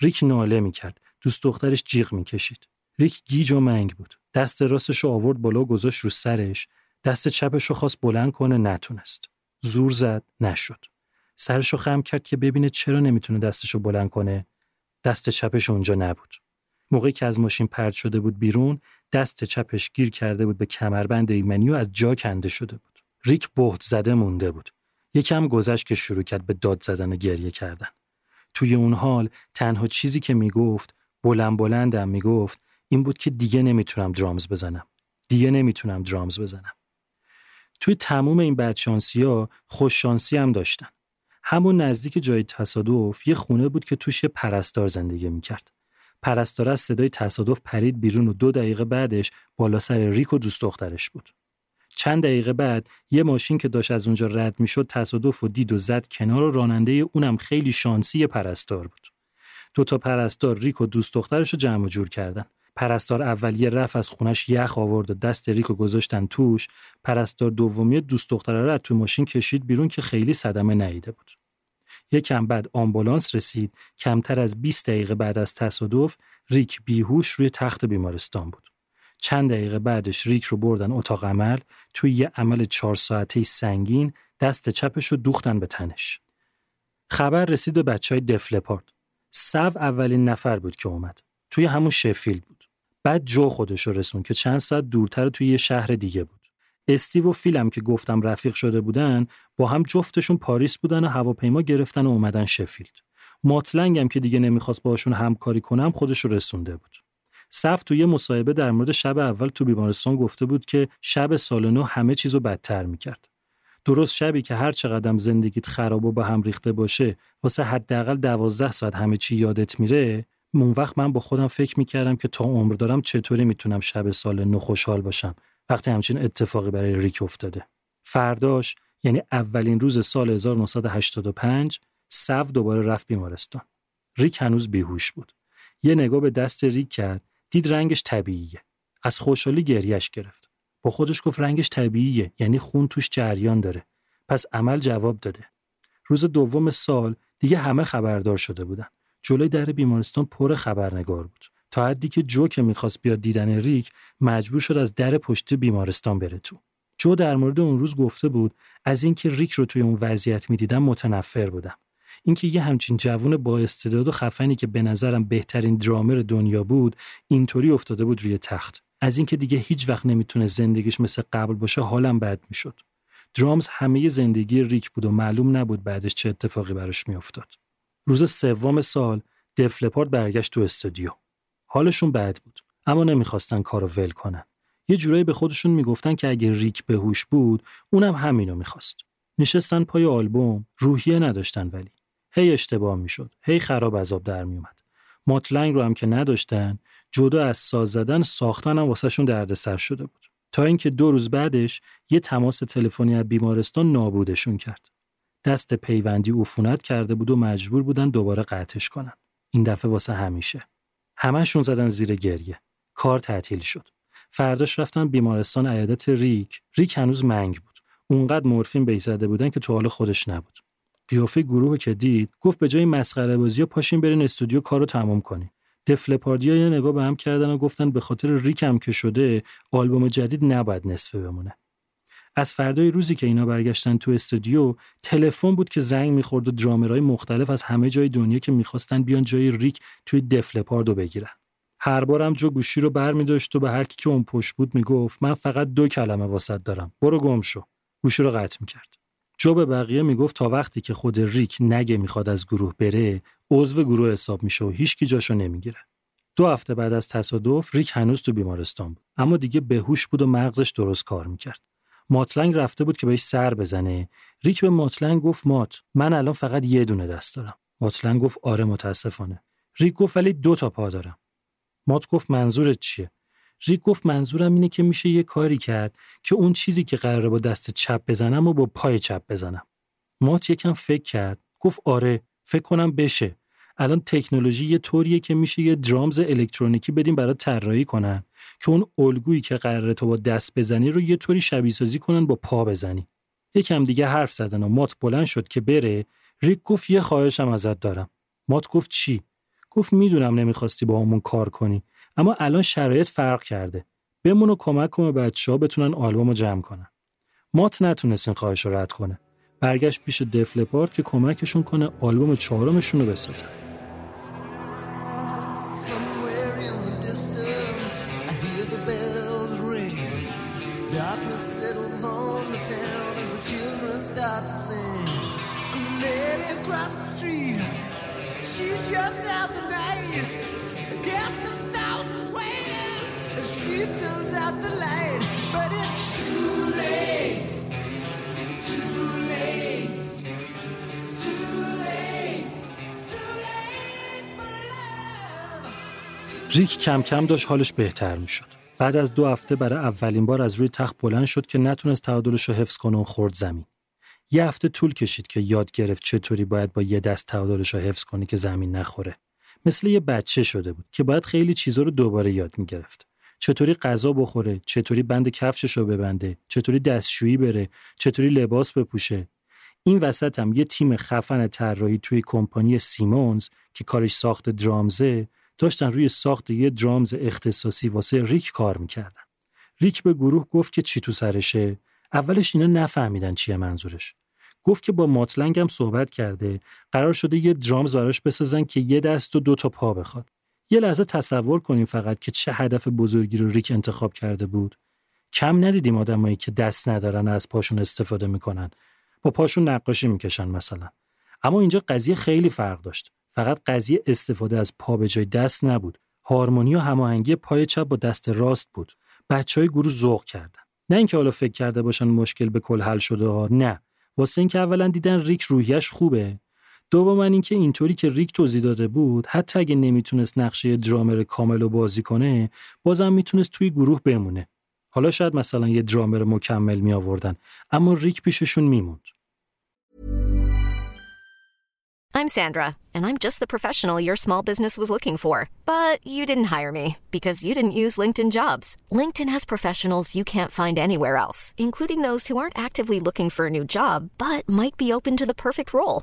ریک ناله می‌کرد. دوست دخترش جیغ می‌کشید. ریک گیج و منگ بود. دست راستش رو آورد بالا و گذاشت رو سرش. دست چپش رو خواست بلند کنه نتونست. زور زد نشد. سرشو خم کرد که ببینه چرا نمی‌تونه دستشو بلند کنه. دست چپش اونجا نبود. موقعی که از ماشین پرد شده بود بیرون دست چپش گیر کرده بود به کمربند ایمنی و از جا کنده شده بود. ریک بهت زده مونده بود. یکم گذشت که شروع کرد به داد زدن و گریه کردن. توی اون حال تنها چیزی که می‌گفت بلند بلندم می‌گفت این بود که دیگه نمی‌تونم درامز بزنم. دیگه نمی‌تونم درامز بزنم. توی تموم این بدشانسی ها خوششانسی هم داشتن. همون نزدیک جای تصادف یه خونه بود که توش یه پرستار زندگی می‌کرد. پرستار از صدای تصادف پرید بیرون و دو دقیقه بعدش بالا سر ریک و دوست دخترش بود. چند دقیقه بعد یه ماشین که داشت از اونجا رد می‌شد تصادف و دید و زد کنار و راننده اونم خیلی شانسی پرستار بود. دو تا پرستار ریک و دوست دخترش رو جمع جور کردن. پرستار اولیه رفت از خونش یخ آورد و دست ریکو گذاشتن توش. پرستار دومی دوست دختره رو از تو ماشین کشید بیرون که خیلی صدمه نیده بود. یکم بعد آمبولانس رسید. کمتر از 20 دقیقه بعد از تصادف ریک بیهوش روی تخت بیمارستان بود. چند دقیقه بعدش ریک رو بردن اتاق عمل. توی یه عمل چهار ساعته سنگین دست چپش رو دوختن به تنش. خبر رسید به بچه های دفلپارد سو اولین نفر بود که اومد. توی همون شفیلد بود. بعد جو خودش رو رسون که چند ساعت دورتر توی یه شهر دیگه بود. استیو و فیلم که گفتم رفیق شده بودن با هم جفتشون پاریس بودن و هواپیما گرفتن و اومدن شفیلد. ماتلنگ هم که دیگه نمی‌خواست باشون همکاری کنم خودش رو رسونده بود. صف توی یه مصاحبه در مورد شب اول تو بیمارستان گفته بود که شب سال نو همه چیزو بدتر می‌کرد. درست شبی که هر چقدر زندگیت خراب و به هم ریخته باشه واسه حداقل دوازده ساعت همه چی یادت میره اون وقت من با خودم فکر می‌کردم که تا عمر دارم چطوری می‌تونم شب سال نو خوشحال باشم وقتی همچین اتفاقی برای ریک افتاده. فرداش یعنی اولین روز سال 1985 سو دوباره رفت بیمارستان. ریک هنوز بیهوش بود. یه نگاه به دست ریک کرد دید رنگش طبیعیه. از خوشحالی گریش گرفت. با خودش گفت رنگش طبیعیه یعنی خون توش جریان داره. پس عمل جواب داده. روز دوم سال دیگه همه خبردار شده بودن. جلوی در بیمارستان پر خبرنگار بود. تا حدی که جو که می‌خواست بیاد دیدن ریک مجبور شد از در پشت بیمارستان بره تو. جو در مورد اون روز گفته بود از اینکه ریک رو توی اون وضعیت می‌دیدم متنفر بودم. اینکه یه همچین جوون با استعداد و خفنی که به نظرم بهترین درامر دنیا بود اینطوری افتاده بود روی تخت. از اینکه دیگه هیچ وقت نمی‌تونه زندگیش مثل قبل باشه حالم بد می‌شد. درامز همه زندگی ریک بود و معلوم نبود بعدش چه اتفاقی براش میافتاد. روز سوم سال دفلپارت برگشت تو استودیو. حالشون بد بود اما نمی‌خواستن کارو ول کنن. یه جورایی به خودشون می‌گفتن که اگه ریک به هوش بود اونم همینو می‌خواست. نشستن پای آلبوم روحیه نداشتن ولی هی اشتباه می‌شد هی خراب عذاب در میومد ماتلنگ رو هم که نداشتن جدا از ساز زدن ساختن هم واسهشون دردسر شده بود تا اینکه دو روز بعدش یه تماس تلفنی از بیمارستان نابودشون کرد دست پیوندی عفونت کرده بود و مجبور بودن دوباره قطعش کنن. این دفعه واسه همیشه. همهشون زدن زیر گریه. کار تعطیل شد. فرداش رفتن بیمارستان عیادت ریک. ریک هنوز منگ بود. اونقدر مورفین بهش زده بودن که تو حال خودش نبود. قیافه گروه که دید گفت به جای مسخره بازی پاشین برین استودیو کارو تمام کنی. دفلپاردیا یه نگاه به هم کردن و گفتن به خاطر ریک هم که شده آلبوم جدید نباید نصفه بمونه. از فردای روزی که اینا برگشتن تو استودیو تلفن بود که زنگ می‌خورد و درامرهای مختلف از همه جای دنیا که می‌خواستن بیان جای ریک توی دفلپاردو بگیرن. هر بارم جو گوشی رو بر می و به هر کی که اون پشت بود می‌گفت من فقط دو کلمه واسط دارم برو گم شو. گوشی رو قطع می‌کرد. جو به بقیه می‌گفت تا وقتی که خود ریک نگه می‌خواد از گروه بره عضو گروه حساب میشه و هیچکی جاشو نمی‌گیره. دو هفته بعد از تصادف ریک هنوز تو بیمارستان بود اما دیگه بهوش بود و مغزش درست کار می‌کرد. ماتلنگ رفته بود که بهش سر بزنه. ریک به ماتلنگ گفت مات من الان فقط یه دونه دست دارم. ماتلنگ گفت آره متاسفانه. ریک گفت ولی دو تا پا دارم. مات گفت منظورت چیه؟ ریک گفت منظورم اینه که میشه یه کاری کرد که اون چیزی که قراره با دست چپ بزنم و با پای چپ بزنم. مات یکم فکر کرد. گفت آره فکر کنم بشه. الان تکنولوژی یه طوریه که میشه یه درامز الکترونیکی بدیم برای طراحی کنن. که اون الگویی که قراره تو با دست بزنی رو یه طوری شبیه سازی کنن با پا بزنی. یکم دیگه حرف زدن و مات بلند شد که بره. ریک گفت یه خواهشم ازت دارم. مات گفت چی؟ گفت می‌دونم نمی‌خواستی با همون کار کنی اما الان شرایط فرق کرده. بمون و کمک کن بچه ها بتونن آلبوم جمع کنن. مات نتونست این خواهش رو رد کنه. برگشت پیش دفلپارت که کمکشون کنه آلبوم چهارمشون رو بسازن ریک کم کم داشت حالش بهتر می شد. بعد از دو هفته برای اولین بار از روی تخت بلند شد که نتونست تعادلش رو حفظ کنه و خورد زمین. یه هفته طول کشید که یاد گرفت چطوری باید با یه دست تعادلش رو حفظ کنه که زمین نخوره. مثل یه بچه شده بود که باید خیلی چیزا رو دوباره یاد می‌گرفت. چطوری غذا بخوره، چطوری بند کفشش رو ببنده، چطوری دستشویی بره، چطوری لباس بپوشه. این وسط هم یه تیم خفن طراحی توی کمپانی سیمونز که کارش ساخت درامزه داشتن روی ساخت یه درامز اختصاصی واسه ریک کار می‌کردن. ریک به گروه گفت که چی تو سرشه. اولش اینا نفهمیدن چیه منظورش. گفت که با ماتلنگ صحبت کرده قرار شده یه درامز براش بسازن که یه دست و دو تا پا بخواد. یه لحظه تصور کنیم فقط که چه هدف بزرگی رو ریک انتخاب کرده بود. کم ندیدیم آدمایی که دست ندارن از پاشون استفاده می‌کنن. با پاشون نقاشی می‌کشن مثلا. اما اینجا قضیه خیلی فرق داشت. فقط قضیه استفاده از پا به جای دست نبود. هارمونی و هماهنگی پای چپ با دست راست بود. بچه های گروه ذوق کردن. نه اینکه حالا فکر کرده باشن مشکل به کل حل شده ها نه. واسه اینکه اولا دیدن ریک روحیش خوبه. دوم اینکه اینطوری که ریک توضیح داده بود حتی اگه نمی‌تونست نقشه درامر کامل رو بازی کنه بازم می‌تونست توی گروه بمونه. حالا شاید مثلا یه درامر مکمل می آوردن اما ریک پیششون میموند. I'm Sandra, and I'm just the professional your small business was looking for. But you didn't hire me because you didn't use LinkedIn jobs. LinkedIn has professionals you can't find anywhere else, including those who aren't actively looking for a new job but might be open to the perfect role,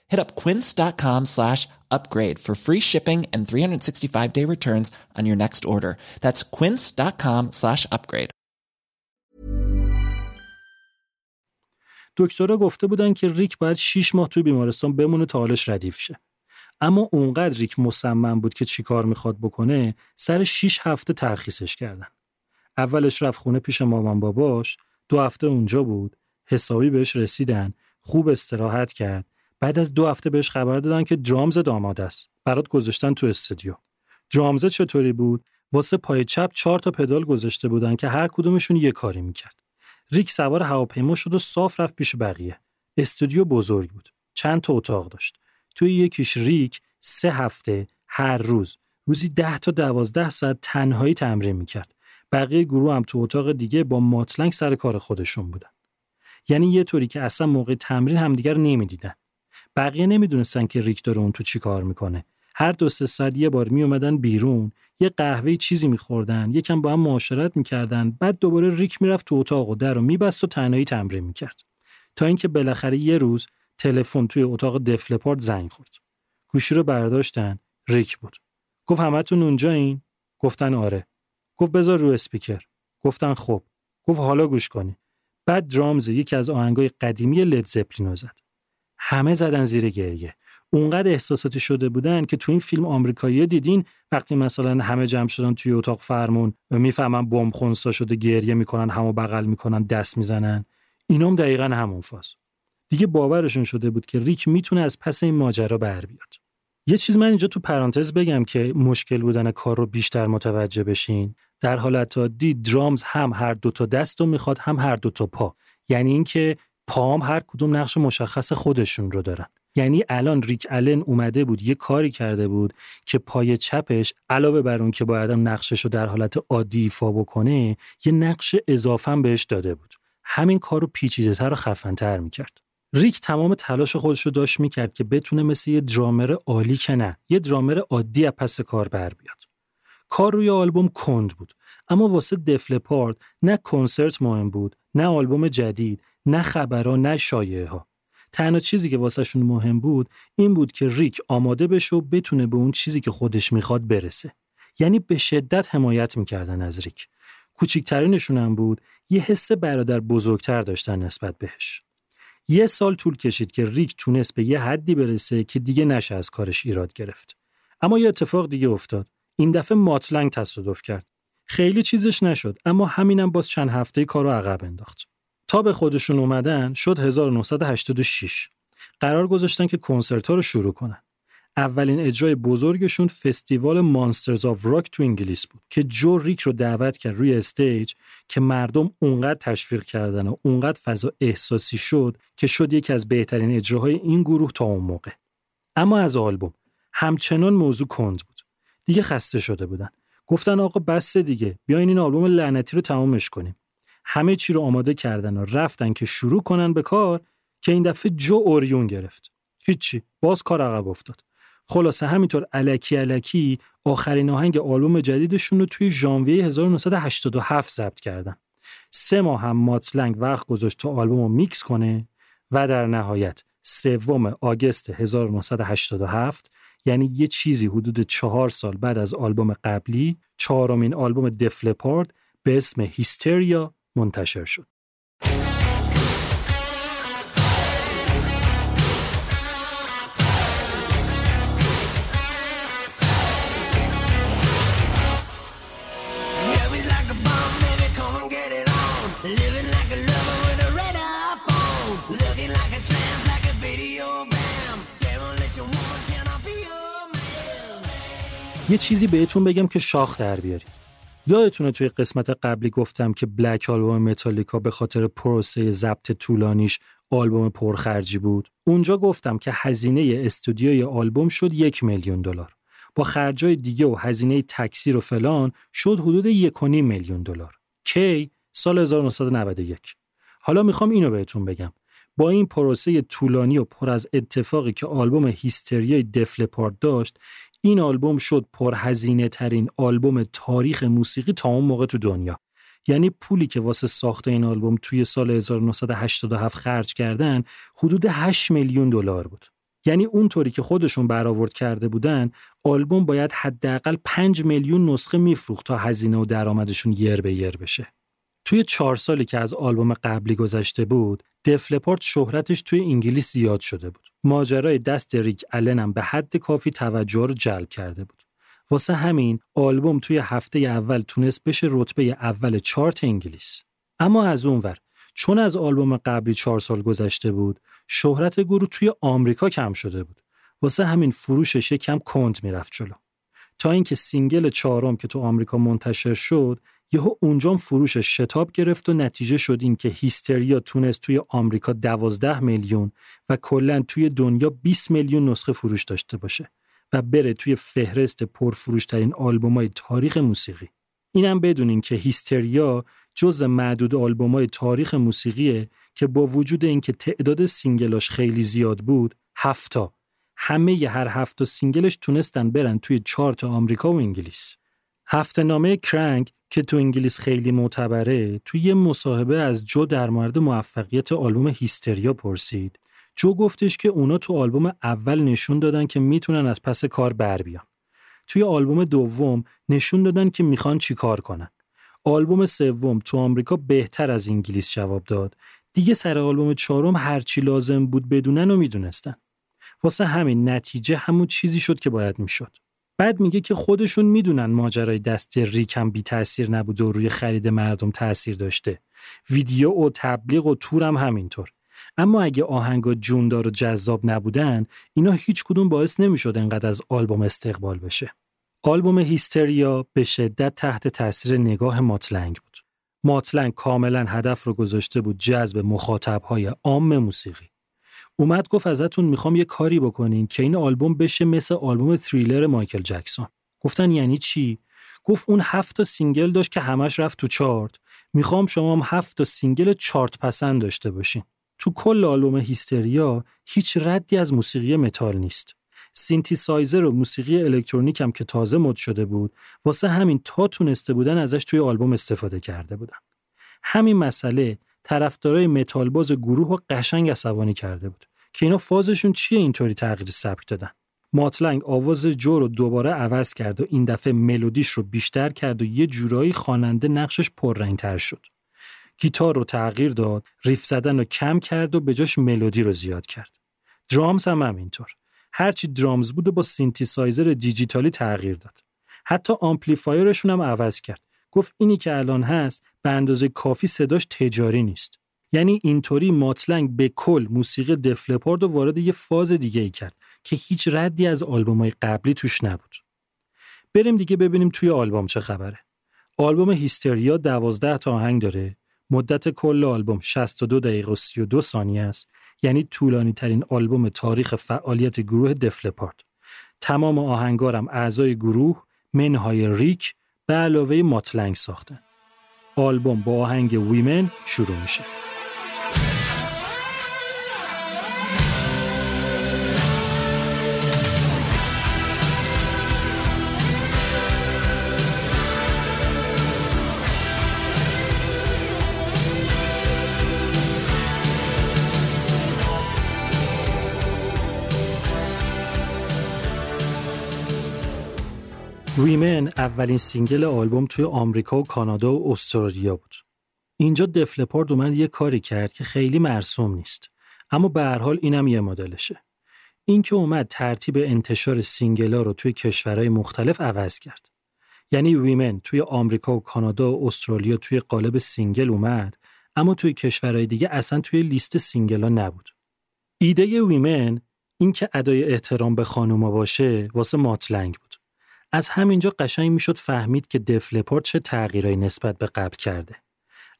Hit up quince.com slash upgrade for free shipping and 365 day returns on your next order. That's quince.com slash upgrade. دکترها گفته بودن که ریک باید 6 ماه توی بیمارستان بمونه تا حالش ردیف شه. اما اونقدر ریک مصمم بود که چیکار می‌خواد بکنه سر 6 هفته ترخیصش کردن. اولش رفت خونه پیش مامان باباش دو هفته اونجا بود حسابی بهش رسیدن خوب استراحت کرد بعد از دو هفته بهش خبر دادن که درامز داماد است. برات گذاشتن تو استودیو. درامز چطوری بود؟ واسه پای چپ چهار تا پدال گذاشته بودن که هر کدومشون یه کاری می‌کرد. ریک سوار هواپیما شد و صاف رفت پیش بقیه. استودیو بزرگ بود. چند تا اتاق داشت. توی یکیش ریک سه هفته هر روز. روزی ده تا دوازده ساعت تنهایی تمرین می‌کرد. بقیه گروه هم تو اتاق دیگه با ماتلنگ سر کار خودشون بودن. یعنی یه طوری که اصلا موقع تمرین همدیگر نمی‌دیدن. بقیه نمی‌دونستن که ریک داره اون تو چی کار می‌کنه. هر دو سه ساعت یه بار می اومدن بیرون یه قهوه چیزی میخوردن یکم با هم معاشرت می‌کردن بعد دوباره ریک می‌رفت تو اتاق و در و میبست و تنهایی تمرین می‌کرد. تا اینکه بالاخره یه روز تلفن توی اتاق دفلپارت زنگ خورد. گوشی رو برداشتن ریک بود. گفت همتون اونجایین گفتن آره. گفت بذار رو اسپیکر. گفتن خب. گفت حالا گوش کنی. بعد درامز یکی از آهنگای قدیمی زپلین زد. همه زدن زیر گریه. اونقدر احساساتی شده بودن که تو این فیلم آمریکایی دیدین وقتی مثلا همه جمع شدن توی اتاق فرمون و می‌فهمن بمب خونسا شده گریه می‌کنن همو بغل می‌کنن دست می‌زنن. اینام دقیقا همون فاز. دیگه باورشون شده بود که ریک می‌تونه از پس این ماجرا بر بیاد. یه چیز من اینجا تو پرانتز بگم که مشکل بودن کار رو بیشتر متوجه بشین. در حالت عادی درامز هم هر دو تا دست رو می‌خواد هم هر دو تا پا. یعنی اینکه پام هر کدوم نقش مشخص خودشون رو دارن. یعنی الان ریک الن اومده بود یه کاری کرده بود که پای چپش علاوه بر اون که باید نقشش رو در حالت عادی ایفا بکنه یه نقش اضافه بهش داده بود. همین کار رو پیچیده تر و خفنتر می‌کرد. ریک تمام تلاش خودش رو داشت می‌کرد که بتونه مثل یه درامر عالی که نه یه درامر عادی از پس کار بر بیاد. کار روی آلبوم کند بود اما واسه دفلپارد نه کنسرت مهم بود نه آلبوم جدید نه خبرها نه شایعه ها تنها چیزی که واسهشون مهم بود این بود که ریک آماده بشه و بتونه به اون چیزی که خودش می‌خواد برسه. یعنی به شدت حمایت می‌کردن از ریک. کوچیکترینشون هم بود یه حس برادر بزرگتر داشتن نسبت بهش. یه سال طول کشید که ریک تونست به یه حدی برسه که دیگه نشه از کارش ایراد گرفت. اما یه اتفاق دیگه افتاد. این دفعه ماتلنگ تصادف کرد. خیلی چیزش نشد اما همینم باز چند هفته کارو عقب انداخت. تا به خودشون اومدن شد 1986 قرار گذاشتن که کنسرت ها رو شروع کنن. اولین اجرای بزرگشون فستیوال Monsters of Rock تو انگلیس بود که جو ریک رو دعوت کرد روی stage که مردم اونقدر تشویق کردن و اونقدر فضا احساسی شد که شد یکی از بهترین اجراهای این گروه تا اون موقع. اما از آلبوم همچنان موضوع کند بود. دیگه خسته شده بودن. گفتن آقا بسه دیگه بیاین این آلبوم لعنتی رو تمامش کنیم. همه چی رو آماده کردن و رفتن که شروع کنن به کار که این دفعه جو اوریون گرفت. هیچی باز کار عقب افتاد. خلاصه همینطور الکی الکی آخرین آهنگ آلبوم جدیدشون رو توی ژانویه 1987 ضبط کردن. سه ماه هم ماتلنگ وقت گذاشت تا آلبوم رو میکس کنه و در نهایت سوم آگست 1987 یعنی یه چیزی حدود چهار سال بعد از آلبوم قبلی چهارمین آلبوم دفلپارد به اسم هیستریا منتشر شد. یه چیزی بهتون بگم که شاخ در بیاری یادتونه توی قسمت قبلی گفتم که بلک آلبوم متالیکا به خاطر پروسه ضبط طولانیش آلبوم پرخرجی بود؟ اونجا گفتم که هزینه استودیوی آلبوم شد یک میلیون دلار. با خرجای دیگه و هزینه تکثیر و فلان شد حدود یک میلیون دلار. کی؟ سال 1991 حالا می‌خوام اینو بهتون بگم. با این پروسه طولانی و پر از اتفاقی که آلبوم هیستریای دفلپارت داشت این آلبوم شد پرهزینه ترین آلبوم تاریخ موسیقی تا اون موقع تو دنیا. یعنی پولی که واسه ساخت این آلبوم توی سال 1987 خرج کردن حدود 8 میلیون دلار بود. یعنی اونطوری که خودشون برآورد کرده بودن آلبوم باید حداقل 5 میلیون نسخه میفروخت تا هزینه و درآمدشون یر به یر بشه. توی چهار سالی که از آلبوم قبلی گذشته بود دفلپارت شهرتش توی انگلیس زیاد شده بود. ماجرای دست ریک الن به حد کافی توجه رو جلب کرده بود. واسه همین آلبوم توی هفته اول تونست بشه رتبه اول چارت انگلیس. اما از اونور چون از آلبوم قبلی چهار سال گذشته بود شهرت گروه توی آمریکا کم شده بود. واسه همین فروشش کم کند می‌رفت جلو. تا اینکه single چهارم که تو آمریکا منتشر شد یهو اونجام فروشش شتاب گرفت و نتیجه شد این که Hysteria تونست توی آمریکا 12 میلیون و کلا توی دنیا 20 میلیون نسخه فروش داشته باشه و بره توی فهرست پرفروشترین آلبومای تاریخ موسیقی. اینم بدونین که Hysteria جز معدود آلبومای تاریخ موسیقیه که با وجود اینکه تعداد single اش خیلی زیاد بود، هفتا همه ی هر هفت single ش تونستن برن توی چارت آمریکا و انگلیس. هفته نامه Kerrang که تو انگلیس خیلی معتبره توی یه مصاحبه از جو در مورد موفقیت آلبوم Hysteria پرسید. جو گفتش که اونا تو آلبوم اول نشون دادن که می‌تونن از پس کار بر بیان. توی آلبوم دوم نشون دادن که می‌خوان چی کار کنن. آلبوم سوم تو آمریکا بهتر از انگلیس جواب داد. دیگه سر آلبوم چهارم هرچی لازم بود بدونن و می‌دونستن. واسه همین نتیجه همون چیزی شد که باید می‌شد. بعد میگه که خودشون می‌دونن ماجرای دست ریکم بی تاثیر نبوده و روی خرید مردم تاثیر داشته. ویدیو و تبلیغ و تورم همینطور. اما اگه آهنگا جوندار و جذاب نبودن اینا هیچ کدوم باعث نمی‌شد انقدر از آلبوم استقبال بشه. آلبوم هیستریا به شدت تحت تاثیر نگاه ماتلنگ بود. ماتلنگ کاملا هدف رو گذاشته بود جذب مخاطبهای عام موسیقی. اومد گفت ازتون می‌خوام یه کاری بکنین که این آلبوم بشه مثل آلبوم تریلر مایکل جکسون. گفتن یعنی چی؟ گفت اون هفت تا single داشت که همش رفت تو چارت. می‌خوام شما هم هفت تا single chart پسند داشته باشین. تو کل آلبوم Hysteria هیچ ردی از موسیقی متال نیست. سینتی سایزر و موسیقی الکترونیک هم که تازه مد شده بود واسه همین تا تونسته بودن ازش توی آلبوم استفاده کرده بودن. همین مسئله طرفدارای متال باز گروه و قشنگ عصبانی کرده بود. که اینا فازشون چیه اینطوری تغییر سبک دادن؟ مات لنگ آواز جو رو دوباره عوض کرد و این دفعه ملودیش رو بیشتر کرد و یه جورایی خواننده نقشش پررنگتر شد. گیتار رو تغییر داد riff زدن رو کم کرد و به جاش ملودی رو زیاد کرد. drums هم همینطور. هرچی drums بود با سینتی سایزر دیجیتالی تغییر داد. حتی amplifier شون هم عوض کرد. گفت اینی که الان هست به اندازه کافی صداش تجاری نیست. یعنی اینطوری مات لنگ به کل موسیقی دف لپارد و وارد یه فاز دیگه ای کرد که هیچ ردی از آلبومای قبلی توش نبود. بریم دیگه ببینیم توی آلبوم چه خبره. آلبوم هیستریا 12 تا آهنگ داره. مدت کل آلبوم 62 دقیقه و 32 ثانیه است. یعنی طولانی ترین آلبوم تاریخ فعالیت گروه دفلپارد تمام آهنگارم اعضای گروه منهای ریک به علاوه ماتلنگ ساختن. آلبوم با آهنگ ویمن شروع میشه. Women اولین single آلبوم توی آمریکا و کانادا و استرالیا بود. اینجا دف لپارد اومد یه کاری کرد که خیلی مرسوم نیست. اما به هر حال اینم یه مدلشه. این که اومد ترتیب انتشار single ا رو توی کشورهای مختلف عوض کرد. یعنی Women توی آمریکا و کانادا و استرالیا توی قالب single اومد اما توی کشورهای دیگه اصلا توی لیست single ا نبود. ایده Women این که ادای احترام به خانوما باشه واسه مات لنگ بود. از همینجا قشنگ می‌شد فهمید که دف لپارد چه تغییرایی نسبت به قبل کرده.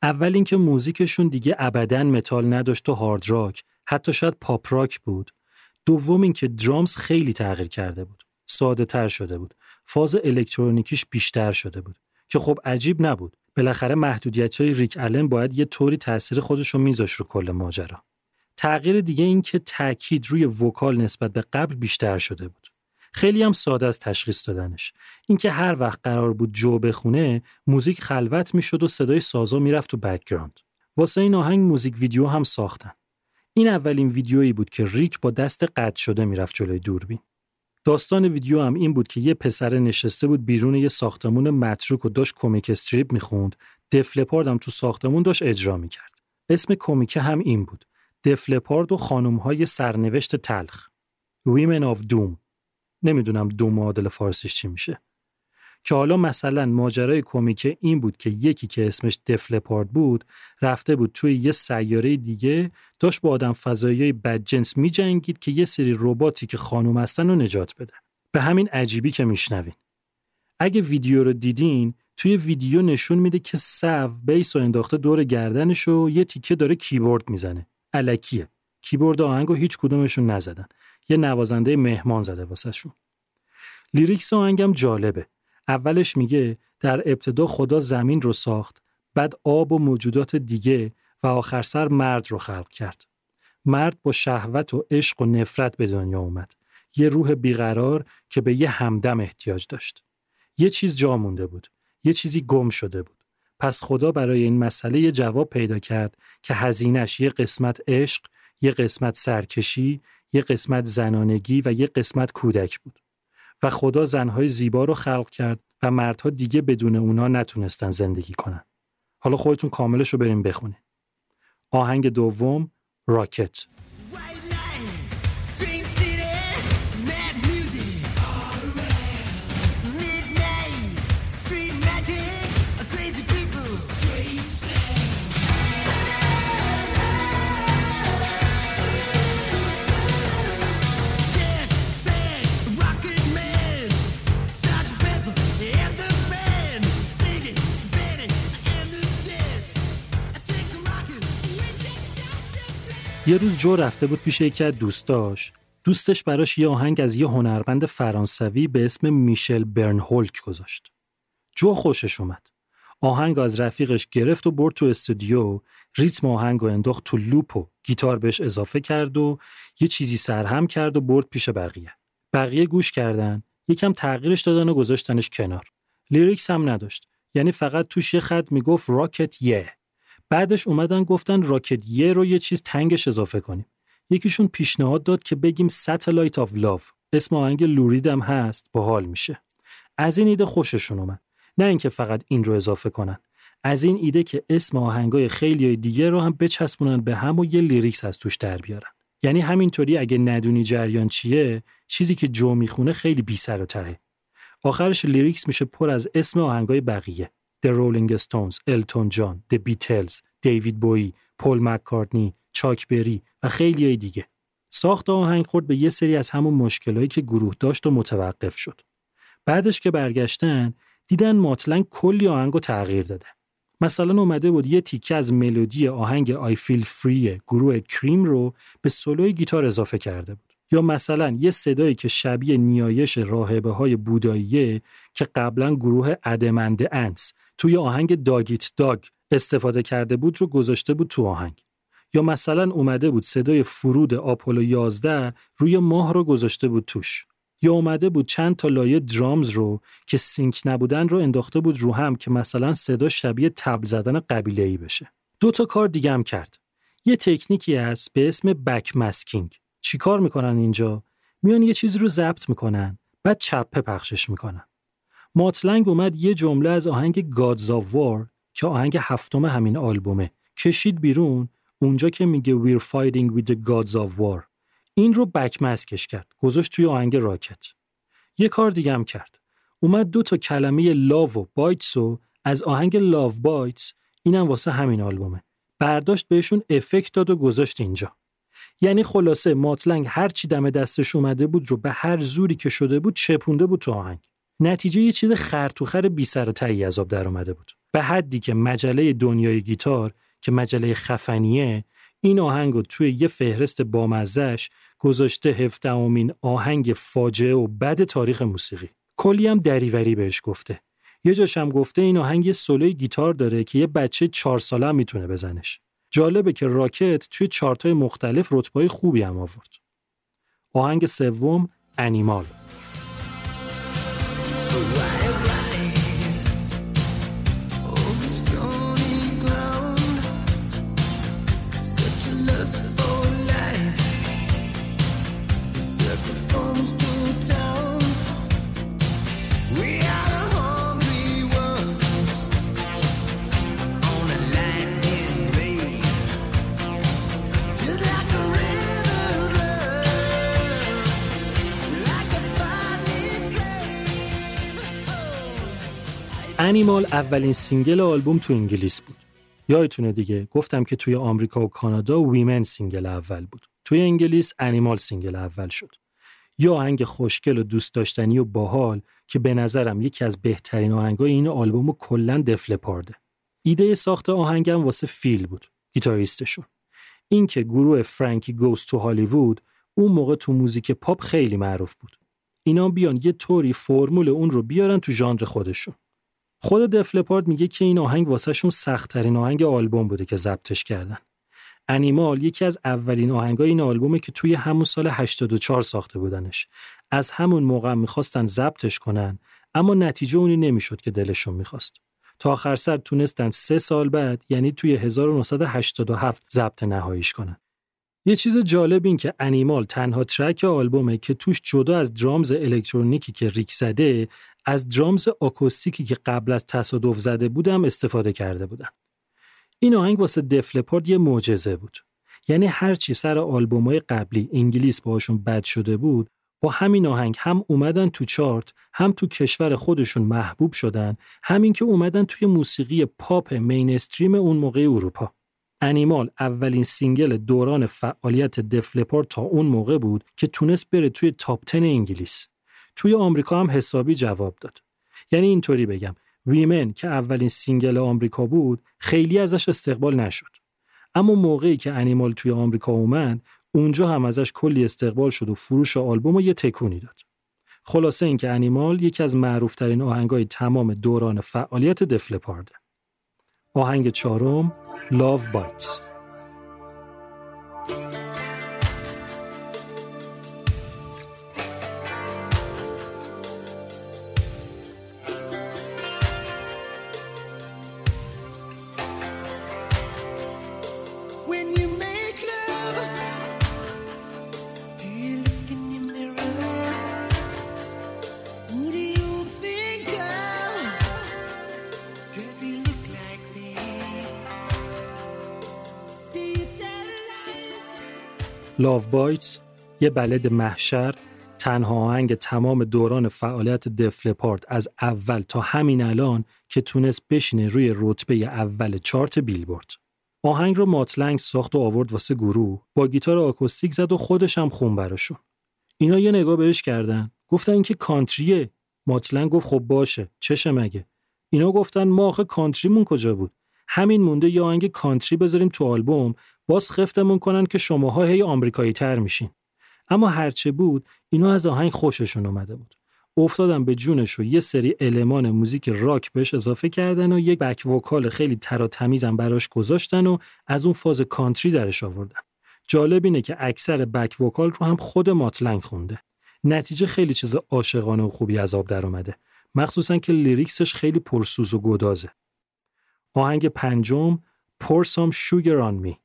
اول اینکه موزیکشون دیگه ابدا متال نداشت و هارد راک، حتی شاید پاپ راک بود. دوم اینکه drums خیلی تغییر کرده بود. ساده تر شده بود. فاز الکترونیکیش بیشتر شده بود. که خب عجیب نبود. بالاخره محدودیت های ریک الن باید یه طوری تاثیر خودش رو میذاش رو کل ماجرا. تغییر دیگه این که تاکید روی vocal نسبت به قبل بیشتر شده بود. خیلی هم ساده است تشخیص دادنش. اینکه هر وقت قرار بود جو بخونه موزیک خلوت می‌شد و صدای سازا می‌رفت تو background واسه این آهنگ موزیک ویدیو هم ساختن. این اولین ویدیویی بود که ریک با دست قطع شده می‌رفت جلوی دوربین. داستان ویدیو هم این بود که یه پسر نشسته بود بیرون یه ساختمون متروک و داشت کمیک استریپ می‌خوند. دفلپارد هم تو ساختمون داشت اجرا می‌کرد. اسم کمیکه هم این بود. دفلپارد و خانمهای سرنوشت تلخ. Women of Doom. نمی‌دونم دو معادل فارسیش چی میشه. که حالا مثلا ماجرای کمیکه این بود که یکی که اسمش دفلپارد بود رفته بود توی یه سیاره دیگه داشت با آدم فضایی بدجنس میجنگید که یه سری رباتی که خانم هستن رو نجات بده. به همین عجیبی که میشنوین. اگه ویدیو رو دیدین توی ویدیو نشون میده که سو bass و انداخته دور گردنش و یه تیکه داره کیبورد می‌زنه. الکیه. کیبورد آهنگ هیچ کدومشون نزدن. یه نوازنده مهمان زده واسهشون. lyrics آهنگم جالبه. اولش میگه در ابتدا خدا زمین رو ساخت، بعد آب و موجودات دیگه و آخر سر مرد رو خلق کرد. مرد با شهوت و عشق و نفرت به دنیا اومد. یه روح بیقرار که به یه همدم احتیاج داشت. یه چیز جا مونده بود. یه چیزی گم شده بود. پس خدا برای این مسئله یه جواب پیدا کرد که هزینش یه قسمت عشق، یه قسمت سرکشی، یه قسمت زنانگی و یه قسمت کودک بود و خدا زنهای زیبا رو خلق کرد و مردها دیگه بدون اونا نتونستن زندگی کنن. حالا خودتون کاملش رو بریم بخونید. آهنگ دوم راکت یه روز جو رفته بود پیش یکی از دوستاش. دوستش براش یه آهنگ از یه هنرمند فرانسوی به اسم میشل برنهولک گذاشت. جو خوشش اومد. آهنگ از رفیقش گرفت و برد تو استودیو. ریتم آهنگ و انداخت تو loop و گیتار بهش اضافه کرد و یه چیزی سرهم کرد و برد پیش بقیه. بقیه گوش کردن یکم تغییرش دادن و گذاشتنش کنار. lyrics هم نداشت. یعنی فقط توش یه خط می‌گفت Rocket yeah بعدش اومدن گفتن Rocket yeah رو یه چیز تنگش اضافه کنیم. یکیشون پیشنهاد داد که بگیم Satellite of Love اسم آهنگ لو ریدم هست باحال میشه. از این ایده خوششون اومد. نه اینکه فقط این رو اضافه کنن. از این ایده که اسم آهنگای خیلی دیگه رو هم بچسبونن به هم و یه lyrics از توش در بیارن. یعنی همینطوری اگه ندونی جریان چیه چیزی که جو می‌خونه خیلی بی سر و تهه. آخرش lyrics میشه پر از اسم آهنگای بقیه. The Rolling Stones, التون جان، The Beatles, دیوید بویی، پول مککارتنی، چاک بری و خیلی دیگه. ساخت آهنگ خورد به یه سری از همون مشکلایی که گروه داشت و متوقف شد. بعدش که برگشتن دیدن ماتلنگ کلی آهنگ تغییر داده. مثلا اومده بود یه تیکه از ملودی آهنگ آی فیل فری گروه کریم رو به سولوی گیتار اضافه کرده بود. یا مثلا یه صدایی که شبیه نیایش راهبه های بوداییه که قبلا گروه Adam and the Ants توی آهنگ Dog Eat Dog استفاده کرده بود رو گذاشته بود تو آهنگ. یا مثلا اومده بود صدای فرود آپولو 11 روی ماه رو گذاشته بود توش. یا اومده بود چند تا لایه drums رو که sync نبودن رو انداخته بود رو هم که مثلا صدا شبیه طبل زدن قبیله ای بشه. دو تا کار دیگه هم کرد. یه تکنیکی هست به اسم backmasking. چیکار می‌کنن اینجا؟ میان یه چیزی رو ضبط می‌کنن بعد چپه پخشش می‌کنن. ماتلنگ اومد یه جمله از آهنگ of War که آهنگ هفتم همین آلبومه. کشید بیرون اونجا که میگه We're fighting with the gods of war. این رو بک مسکش کرد گذاشت توی آهنگ راکت. یه کار دیگه هم کرد. اومد دو تا کلمه لاو و بایتس و از آهنگ لاو بایتس اینم واسه همین آلبومه. برداشت بهشون افکت داد و گذاشت اینجا. یعنی خلاصه ماتلنگ هر چی دم دستش اومده بود رو به هر زوری که شده بود چپونده بود تو آهنگ. نتیجه یه چیز خرطوخر بی سر و تایی از در اومده بود. به حدی که مجله دنیای گیتار که مجله خفنیه این آهنگ رو توی یه فهرست بامزش گذاشته هفدهمین آهنگ فاجعه و بد تاریخ موسیقی. کلی هم دریوری بهش گفته. یه جاش هم گفته این آهنگ یه سولوی گیتار داره که یه بچه چهار ساله هم می‌تونه بزنش. جالبه که راکت توی چارتای مختلف رتبای خوبی هم آورد. آهنگ سوم انیمال. Oh. Animal اولین single آلبوم تو انگلیس بود. یادتونه دیگه گفتم که توی آمریکا و کانادا Women single اول بود. توی انگلیس Animal single اول شد. یه آهنگ خوشگل و دوست داشتنی و باحال که به نظرم یکی از بهترین آهنگای این آلبوم رو کلا دف لپارده. ایده ساخت آهنگم واسه فیل بود. گیتاریستشون. این که گروه Frankie Goes to Hollywood اون موقع تو موزیک پاپ خیلی معروف بود. اینا بیان یه طوری فرمول اون رو بیارن تو ژانر خودشون. خود دفلپارد میگه که این آهنگ واسهشون سختترین آهنگ آلبوم بوده که ضبطش کردن. انیمال یکی از اولین آهنگای این آلبومه که توی همون سال 84 ساخته بودنش. از همون موقع می‌خواستن ضبطش کنن اما نتیجه اونی نمی‌شد که دلشون می‌خواست. تا آخر سر تونستن سه سال بعد یعنی توی 1987 ضبط نهاییش کنن. یه چیز جالب این که انیمال تنها ترک آلبومه که توش جدا از درامز الکترونیکی که ریک زده از درامز آکوستیکی که قبل از تصادف زده بودم استفاده کرده بودن. این آهنگ واسه دفلپارد یه معجزه بود. یعنی هر چی سر آلبومای قبلی انگلیس باهاشون بد شده بود با همین آهنگ هم اومدن تو چارت هم تو کشور خودشون محبوب شدن همین که اومدن توی موسیقی پاپ مینستریم اون موقع اروپا Animal اولین single دوران فعالیت Def Leppard تا اون موقع بود که تونست بره توی top 10 انگلیس توی آمریکا هم حسابی جواب داد. یعنی اینطوری بگم Women که اولین single آمریکا بود خیلی ازش استقبال نشد. اما موقعی که Animal توی آمریکا اومد اونجا هم ازش کلی استقبال شد و فروش آلبوم رو یه تکونی داد. خلاصه اینکه Animal یکی از معروفترین آهنگای تمام دوران فعالیت Def Leppard ه آهنگ چهارم Love Bites. لاو بایتس یه بلد محشر تنها آهنگ تمام دوران فعالیت دفلپارت از اول تا همین الان که تونست بشینه روی رتبه اول چارت بیلبورد. آهنگ رو ماتلنگ ساخت و آورد واسه گروه با گیتار آکوستیک زد و خودش هم خون براشون. اینا یه نگاه بهش کردن گفتن اینکه کانتریه ماتلنگ گفت خب باشه چشه مگه؟ اینا گفتن ما آخه کانتریمون کجا بود؟ همین مونده یه آهنگ country بذاریم تو آلبوم باز خفتمون کنن که شماها هی آمریکایی تر میشین. اما هرچه بود اینا از آهنگ خوششون اومده بود. افتادن به جونش و یه سری المان موزیک راک بهش اضافه کردن و یک back vocal خیلی تر و تمیزم براش گذاشتن و از اون فاز country درش آوردن. جالب اینه که اکثر back vocal رو هم خود Mutt Lange خونده. نتیجه خیلی چیز عاشقانه و خوبی از آب در اومده. مخصوصا که لیریکسش خیلی پرسوز و گدازه. آهنگ پنجم Pour Some Sugar on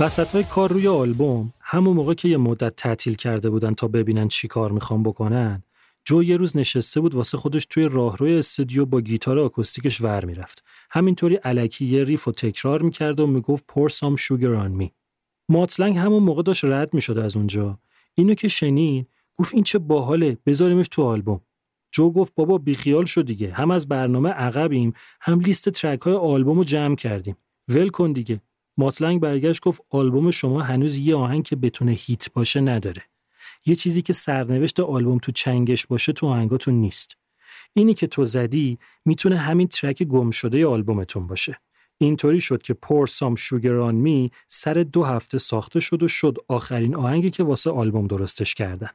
وسط های کار روی آلبوم همون موقع که یه مدت تعطیل کرده بودن تا ببینن چی کار می‌خوان بکنن جو یه روز نشسته بود واسه خودش توی راهروی استودیو با گیتار آکوستیکش ور می‌رفت. همینطوری علکی یه ریف و تکرار می‌کرد و می‌گفت pour some sugar on me. ماتلنگ همون موقع داشت رد می‌شد از اونجا. اینو که شنید گفت این چه باحاله بذاریمش تو آلبوم. جو گفت بابا بیخیال شد دیگه هم از برنامه عقبیم هم لیست track های آلبوم رو جمع کردیم. ول کن دیگه. Mutt Lange برگشت گفت آلبوم شما هنوز یه آهنگ که بتونه hit باشه نداره. یه چیزی که سرنوشت آلبوم تو چنگش باشه تو آهنگاتون نیست. اینی که تو زدی می‌تونه همین track گم شده آلبومتون باشه. اینطوری شد که Pour Some Sugar on Me سر دو هفته ساخته شد و شد آخرین آهنگی که واسه آلبوم درستش کردن.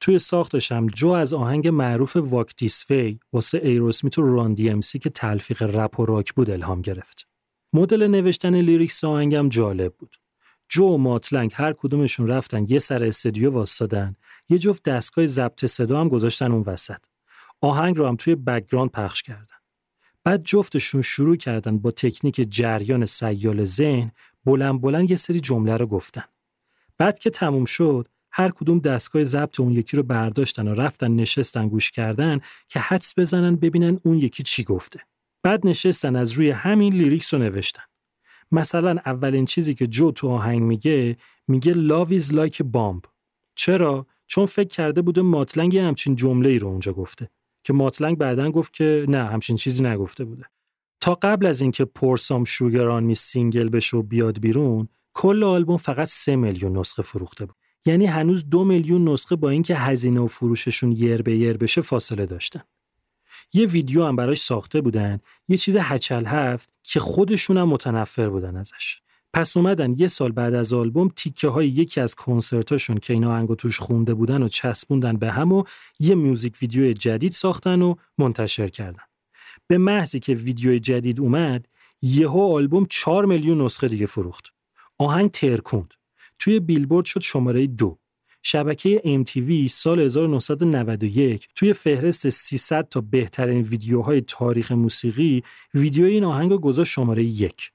توی ساختش هم جو از آهنگ معروف Walk This Way واسه Aerosmith و Run-DMC که تلفیق رپ و راک بود الهام گرفت. مدل نوشتن lyrics آهنگم جالب بود. جو و Mutt Lange هر کدومشون رفتن یه سر استودیو واسدادن یه جفت دستگاه ضبط صدا هم گذاشتن اون وسط. آهنگ رو هم توی background پخش کردن. بعد جفتشون شروع کردن با تکنیک جریان سیال ذهن بلند بلند یه سری جمله رو گفتن. بعد که تموم شد هر کدوم دستگاه ضبط اون یکی رو برداشتن و رفتن نشستن گوش کردن که حدس بزنن ببینن اون یکی چی گفته. بعد نشستن از روی همین lyrics رو نوشتن. مثلا اولین چیزی که جو تو آهنگ میگه میگه love is like a bomb. چرا؟ چون فکر کرده بوده Mutt Lange همچین جمله ای رو اونجا گفته که Mutt Lange بعدا گفت که نه همچین چیزی نگفته بوده. تا قبل از اینکه Pour Some Sugar on Me single بشه و بیاد بیرون کل آلبوم فقط سه میلیون نسخه فروخته بود. یعنی هنوز دو میلیون نسخه با اینکه هزینه و فروششون یر به یر بشه فاصله داشتن. یه ویدیو هم براش ساخته بودن یه چیز هچل هفت که خودشون هم متنفر بودن ازش. پس اومدن یه سال بعد از آلبوم تیکه های یکی از کنسرتاشون که اینا آهنگو توش خونده بودن و چسبوندن به هم و یه میوزیک ویدیو جدید ساختن و منتشر کردن. به محضی که ویدیو جدید اومد یهو آلبوم 4 میلیون نسخه دیگه فروخت. آهنگ ترکوند. توی بیلبورد شد شماره دو. شبکه MTV سال 1991 توی فهرست 300 تا بهترین ویدیوهای تاریخ موسیقی ویدیو این آهنگ رو گذاشت شماره یک.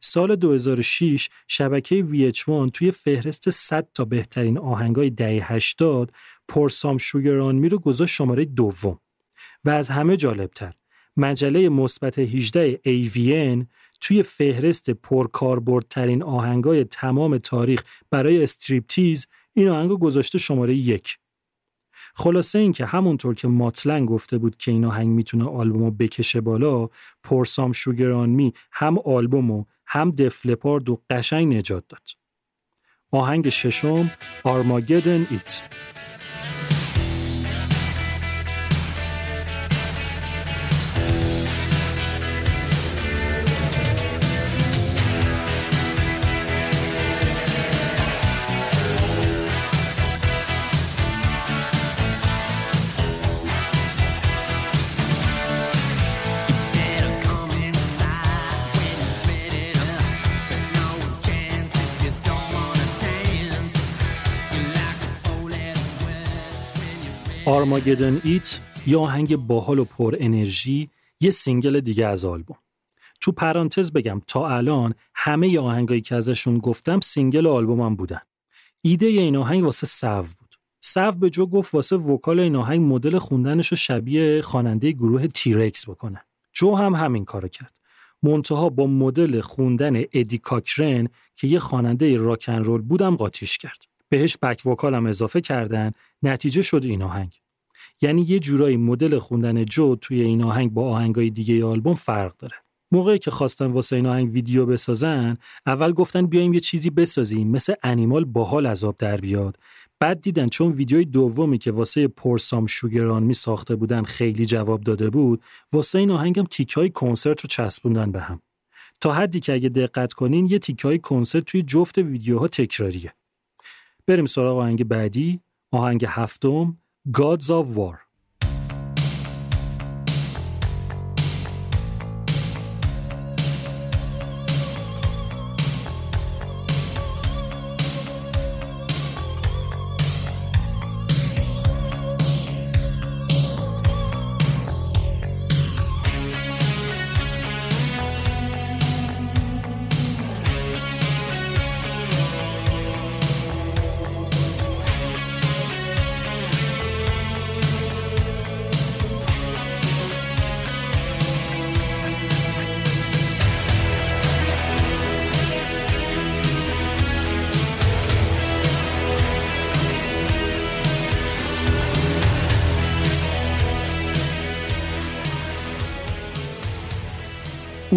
سال 2006 شبکه VH1 توی فهرست 100 تا بهترین آهنگای دهه 80 پرسام شوگران می رو گذاشت شماره دوم. و از همه جالبتر مجله مثبت 18 AVN توی فهرست پرکاربردترین آهنگای تمام تاریخ برای استریپتیز این آهنگو گذاشته شماره یک. خلاصه این که همونطور که ماتلن گفته بود که این آهنگ می‌تونه آلبومو بکشه بالا پرسام شوگران می هم آلبومو هم دفلپارد و قشنگ نجات داد. آهنگ ششم آرماگدن ایت Armageddon It یه آهنگ باحال و پر انرژی یه single دیگه از آلبوم. تو پرانتز بگم تا الان همه ی آهنگایی که ازشون گفتم single آلبومم بودن. ایده این آهنگ واسه Sav بود. Sav به جو گفت واسه vocal این آهنگ مدل خوندنش رو شبیه خواننده گروه T. Rex بکنه. جو هم همین کارو کرد. منتها با مدل خوندن Eddie Cochran که یه خواننده rock 'n' roll بودم قاطیش کرد. بهش back vocal م اضافه کردن نتیجه شد این آهنگ. یعنی یه جورایی مدل خوندن جو توی این آهنگ با آهنگای دیگه آلبوم فرق داره. موقعی که خواستن واسه این آهنگ ویدیو بسازن اول گفتن بیایم یه چیزی بسازیم مثل انیمال باحال آب در بیاد. بعد دیدن چون ویدیوی دومی که واسه پرسام شوگران می ساخته بودن خیلی جواب داده بود واسه این آهنگم تیک های کنسرت رو چسبوندن به هم. تا حدی که اگه دقت کنین یه تیک های کنسرت توی جفت ویدیوها تکراریه. بریم سراغ آهنگ بعدی آهنگ هفتم Gods of War.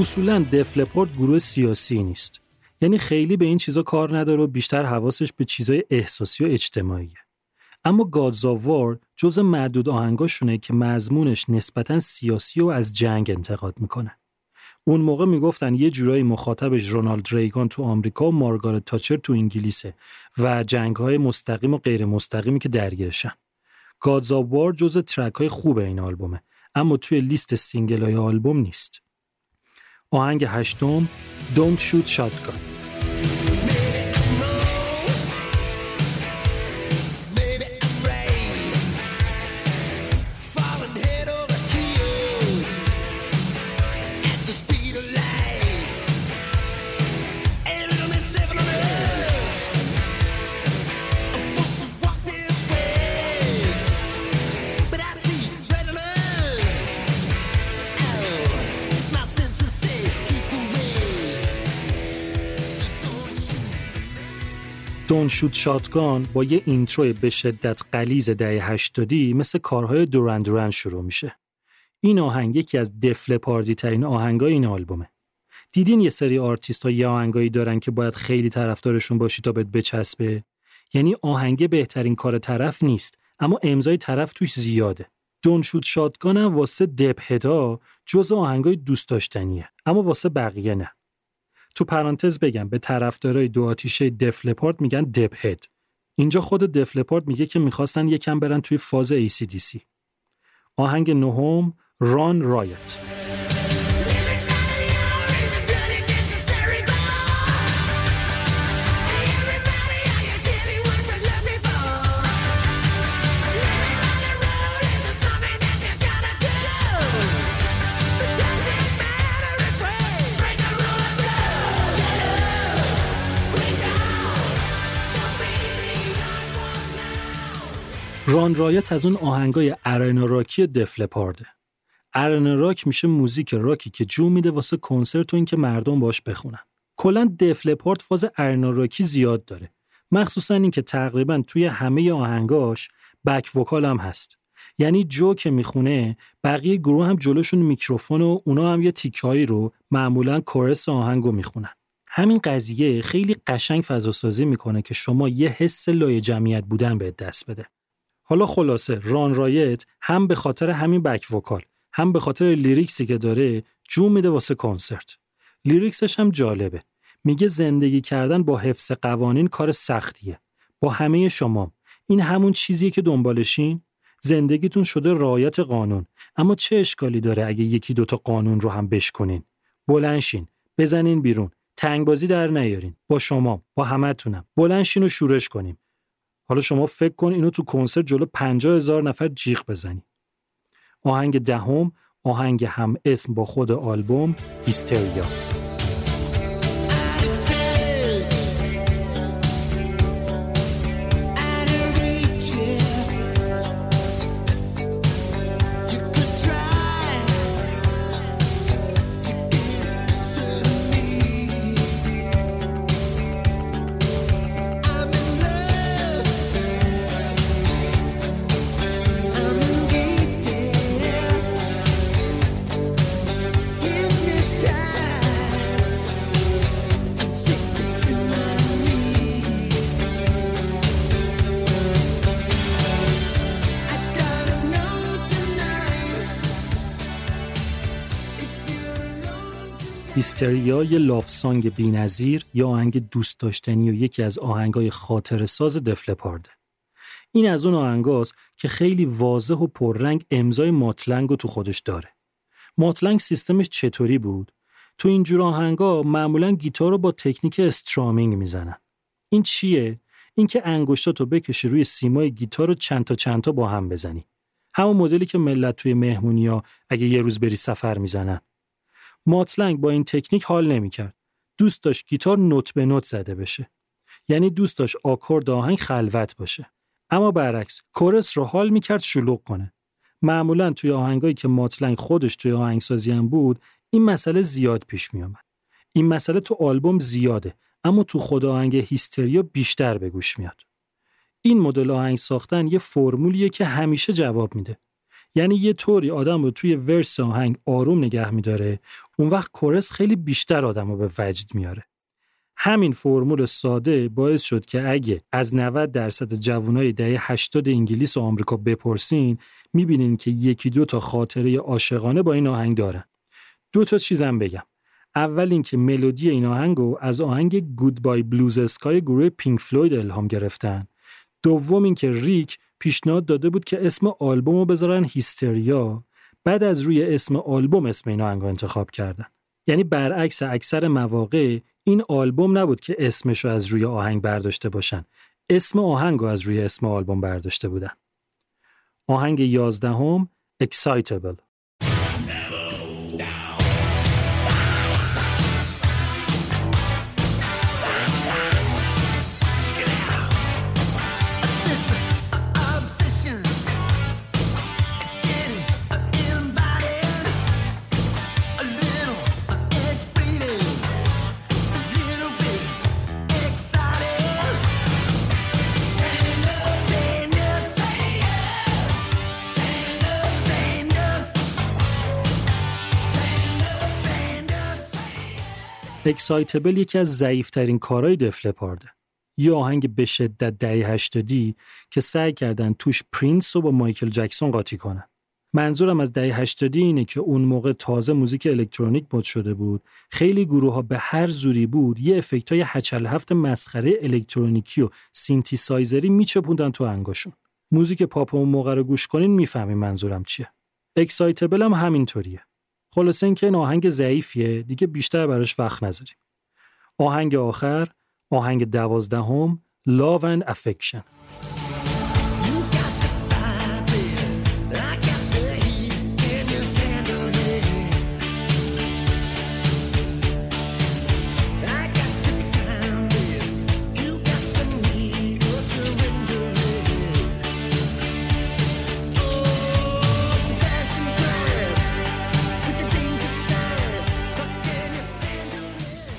اصولا دفلپورت گروه سیاسی نیست یعنی خیلی به این چیزا کار نداره و بیشتر حواسش به چیزای احساسی و اجتماعیه اما گادزاوار جز معدود آهنگاشونه که مضمونش نسبتا سیاسی و از جنگ انتقاد می‌کنه اون موقع می‌گفتن یه جورایی مخاطبش رونالد ریگان تو آمریکا و مارگارت تاچر تو انگلیسه و جنگ های مستقیم و غیر مستقیمی که درگیرشن. گادزاوار جز ترک های خوب این آلبومه اما توی لیست سینگل های آلبوم نیست. آهنگ هشتم Don't Shoot Shotgun Don't Shoot Shotgun با یه intro به شدت غلیظ دهه هشتادی مثل کارهای Duran Duran شروع میشه. این آهنگ یکی از Def Leppard ی ترین آهنگای این آلبومه. دیدین یه سری آرتیست ها یه آهنگایی دارن که باید خیلی طرفدارشون باشی تا بهت بچسبه یعنی آهنگ بهترین کار طرف نیست اما امضای طرف توش زیاده Don't Shoot Shotgun هم واسه Def head ا جز آهنگای دوست داشتنیه اما واسه بقیه نه تو پرانتز بگم به طرفدارای دو آتیشه دفلپارت میگن دپ هد. اینجا خود دفلپارت میگه که می‌خواستن یکم برن توی فاز ACDC. آهنگ نهم ران رایت Run Riot از اون آهنگای arena rock ی Def Leppard ه arena rock میشه موزیک راکی که جو میده واسه کنسرت و اینکه مردم باش بخونن. کلا Def Leppard فاز arena rock ی زیاد داره. مخصوصا اینکه تقریبا توی همه آهنگاش back vocal هم هست. یعنی جو که می‌خونه بقیه گروه هم جلوشون میکروفون و اونا هم یه تیکایی رو معمولا کورس آهنگو می‌خونن. همین قضیه خیلی قشنگ فضاسازی می‌کنه که شما یه حس لای جمعیت بودن به دست بده. حالا خلاصه Run Riot هم به خاطر همین back vocal هم به خاطر lyrics ی که داره جو میده واسه کنسرت. lyrics ش هم جالبه. میگه زندگی کردن با حفظ قوانین کار سختیه. با همه شما. این همون چیزیه که دنبالشین؟ زندگیتون شده رعایت قانون. اما چه اشکالی داره اگه یکی دوتا قانون رو هم بشکنین؟ بلنشین بزنین بیرون. تنگ بازی در نیارین. با شما. با همتونم. بلنشین و شورش کنیم. حالا شما فکر کن اینو تو کنسرت جلو پنجاه هزار نفر جیغ بزنی. آهنگ دهم آهنگ هم اسم با خود آلبوم هیستریا. هیستریا یه لاف سانگ بی‌نظیر یا آهنگ دوست داشتنی و یکی از آهنگای خاطر ساز دفلپارده. این از اون آهنگاست که خیلی واضح و پررنگ امضای ماتلنگ رو تو خودش داره. ماتلنگ سیستمش چطوری بود؟ تو اینجور آهنگا معمولا گیتار رو با تکنیک استرامینگ می‌زنن. این چیه؟ اینکه انگشتاتو بکشی روی سیمای گیتار رو چند تا چند تا با هم بزنی. همون مدلی که ملت توی مهمونیا اگه یه روز بری سفر می‌زنن. ماتلنگ با این تکنیک حال نمی‌کرد. دوست داشت گیتار نوت به نوت زده بشه. یعنی دوست داشت آکورد آهنگ خلوت باشه. اما برعکس کورس رو حال می‌کرد شلوغ کنه. معمولا توی آهنگایی که ماتلنگ خودش توی آهنگسازی هم بود این مسئله زیاد پیش می آمد. این مسئله تو آلبوم زیاده اما تو خود آهنگ هیستریا بیشتر به گوش میاد. این مدل آهنگ ساختن یه فرمولیه که همیشه جواب میده. یعنی یه طوری آدم رو توی ورس آهنگ آروم نگه میداره اون وقت کورس خیلی بیشتر آدم رو به وجد میاره. همین فرمول ساده باعث شد که اگه از 90 درصد جوانای دهه 80 انگلیس و آمریکا بپرسین می‌بینین که یکی دو تا خاطره عاشقانه با این آهنگ دارن. دو تا چیزم بگم. اول اینکه ملودی این آهنگ رو از آهنگ گودبای بلوز اسکای گروه پینک فلوید الهام گرفتن. دوم اینکه ریک پیشنهاد داده بود که اسم آلبوم رو بذارن هیستریا. بعد از روی اسم آلبوم اسم این آهنگ انتخاب کردن. یعنی برعکس اکثر مواقع این آلبوم نبود که اسمش رو از روی آهنگ برداشته باشن. اسم آهنگ رو از روی اسم آلبوم برداشته بودن. آهنگ یازدهم Excitable. Excitable یکی از ضعیفترین کارهای Def Leppard ه. یه آهنگ به شدت دهه هشتادی که سعی کردن توش پرینس رو با مایکل جکسون قاطی کنن. منظورم از دهه هشتادی اینه که اون موقع تازه موزیک الکترونیک مد شده بود. خیلی گروه ها به هر زوری بود یه effect های هچل هفت مسخره الکترونیکی و سینتی سایزری میچپوندن تو آهنگاشون. موزیک پاپ اون موقع رو گوش کنین می‌فهمین منظورم چیه. Excitable هم همینطوریه. خلاصه اینکه این آهنگ ضعیفیه. دیگه بیشتر براش وقت نذاریم. آهنگ آخر آهنگ دوازدهم Love and Affection.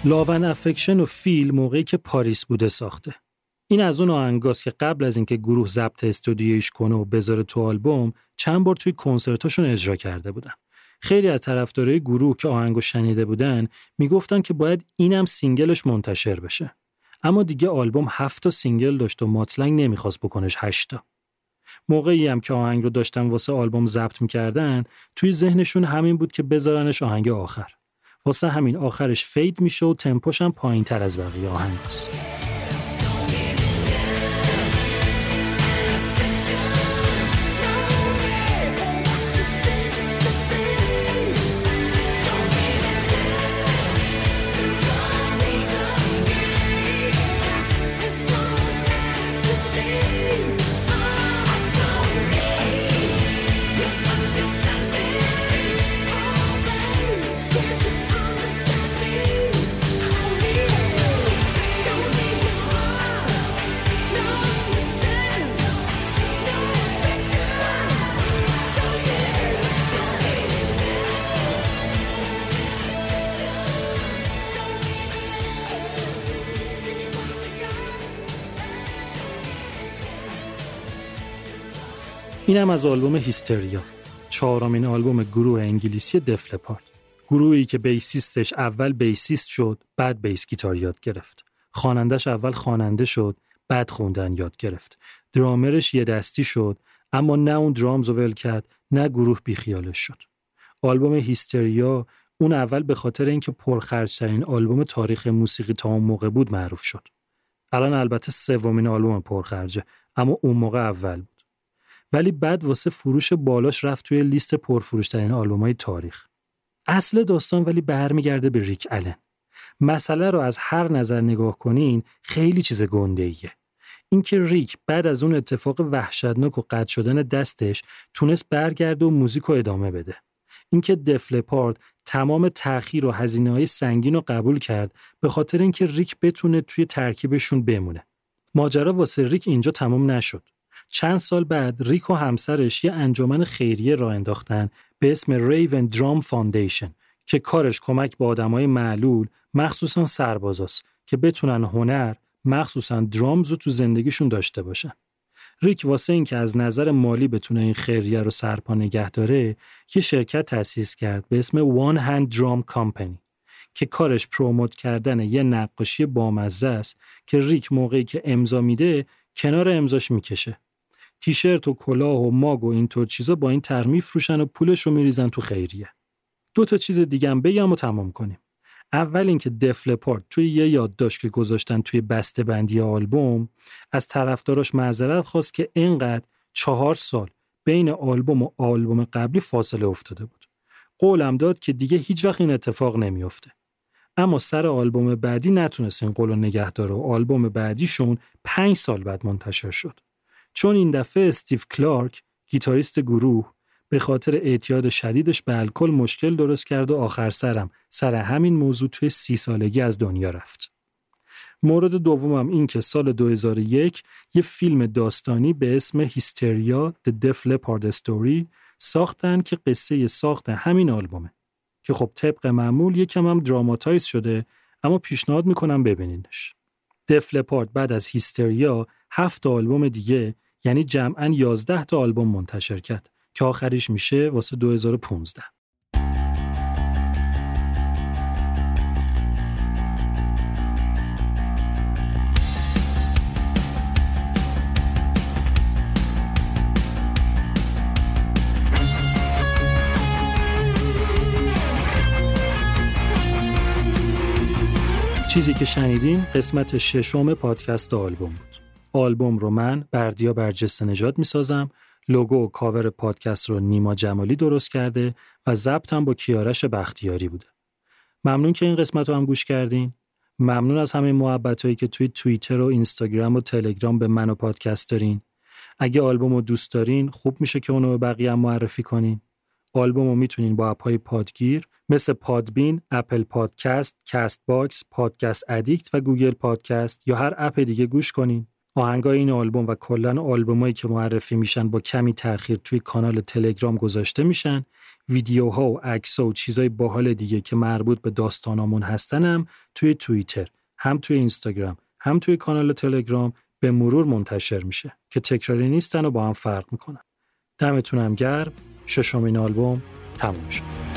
Love and Affection رو فیل موقعی که پاریس بوده ساخته. این از اون آهنگاست که قبل از اینکه گروه ضبط استودیویش کنه و بذاره تو آلبوم چند بار توی کنسرتاشون اجرا کرده بودن. خیلی از طرفدارای گروه که آهنگو شنیده بودن می‌گفتن که باید اینم single ش منتشر بشه. اما دیگه آلبوم هفت تا single داشت و Mutt Lange نمی‌خواست بکنش هشتا. موقعی هم که آهنگ رو داشتن واسه آلبوم ضبط می‌کردن توی ذهنشون همین بود که بذارنش آهنگ آخر. واسه همین آخرش فید میشه و تمپوش هم پایین تر از بقیه آهنگ اینم از آلبوم هیستریا چهارمین آلبوم گروه انگلیسی دفلپارد گروهی که بیسیستش اول بیسیست شد بعد بیس گیتار یاد گرفت. خوانندش اول خواننده شد بعد خوندن یاد گرفت. درامرش یه دستی شد اما نه اون درامز ول کرد نه گروه بیخیالش شد. آلبوم هیستریا اون اول به خاطر اینکه پرخرجترین آلبوم تاریخ موسیقی تا اون موقع بود معروف شد. الان البته سومین آلبوم پرخرجه اما اون موقع اول ولی بعد واسه فروش بالاش رفت توی لیست پرفروشترین های تاریخ. اصل داستان ولی برمیگرده به ریک الن. مسئله رو از هر نظر نگاه کنین خیلی چیز گنده ایه. اینکه ریک بعد از اون اتفاق وحشتناک و قطع شدن دستش تونست برگرده و موزیک رو ادامه بده. اینکه دفلپارد تمام تأخیر و هزینه های سنگین رو قبول کرد به خاطر اینکه ریک بتونه توی ترکیبشون بمونه. ماجرا واسه ریک اینجا تمام نشد. چند سال بعد ریک و همسرش یه انجمن خیریه راه انداختن به اسم Raven Drum Foundation که کارش کمک به آدمای معلول مخصوصا سربازاست که بتونن هنر مخصوصا drums رو تو زندگیشون داشته باشن. ریک واسه این که از نظر مالی بتونه این خیریه رو سرپا نگه داره یه شرکت تأسیس کرد به اسم One Hand Drum Company که کارش پروموت کردن یه نقاشی بامزه است که ریک موقعی که امضا میده کنار امضاش می‌کشه تیشرت و کلاه و ماگ و اینطور چیزا با این طرح میفروشن و پولش رو میریزن تو خیریه. دو تا چیز دیگه هم بگم و تمام کنیم. اول اینکه دفلپارت توی یه یادداشت که گذاشتن توی بسته بندی آلبوم از طرفداراش معذرت خواست که اینقدر چهار سال بین آلبوم و آلبوم قبلی فاصله افتاده بود. قولم داد که دیگه هیچ وقت این اتفاق نمیافته. اما سر آلبوم بعدی نتونست این قول نگه داره و آلبوم بعدیشون پنج سال بعد منتشر شد. چون این دفعه استیو کلارک گیتاریست گروه به خاطر اعتیاد شدیدش به الکل مشکل درست کرد و آخر سرم سر همین موضوع توی سی سالگی از دنیا رفت. مورد دومم این که سال 2001 یه فیلم داستانی به اسم هیستریا The Def Leppard Story ساختن که قصه ساخت همین آلبومه که خب طبق معمول یکم هم دراماتایز شده اما پیشنهاد می‌کنم ببینینش. دف لپارد بعد از هیستریا هفت آلبوم دیگه یعنی جمعا 11 تا آلبوم منتشر کرد که آخریش میشه واسه 2015 چیزی که شنیدین قسمت ششم پادکست آلبوم بود. آلبوم رو من بردیا برجسته نژاد می سازم لوگو و کاور پادکست رو نیما جمالی درست کرده و ضبطم با کیارش بختیاری بوده. ممنون که این قسمت رو هم گوش کردین. ممنون از همه محبت هایی که توی توییتر و اینستاگرام و تلگرام به من و پادکست دارین. اگه آلبوم رو دوست دارین خوب میشه که اونو به بقیه هم معرفی کنین. آلبوم رو می‌تونین با اپ های پادگیر مثل Podbean، Apple Podcast، Castbox، Podcast Addict و Google Podcast یا هر اپ دیگه گوش کنین. آهنگای این آلبوم و کلا آلبومایی که معرفی میشن با کمی تاخیر توی کانال تلگرام گذاشته میشن. ویدیوها و عکس‌ها و چیزای باحال دیگه که مربوط به داستانامون هستنم توی توییتر هم توی اینستاگرام هم توی کانال تلگرام به مرور منتشر میشه که تکراری نیستن و با هم فرق می‌کنن. دمتونم گرم. ششمین آلبوم تموم شد.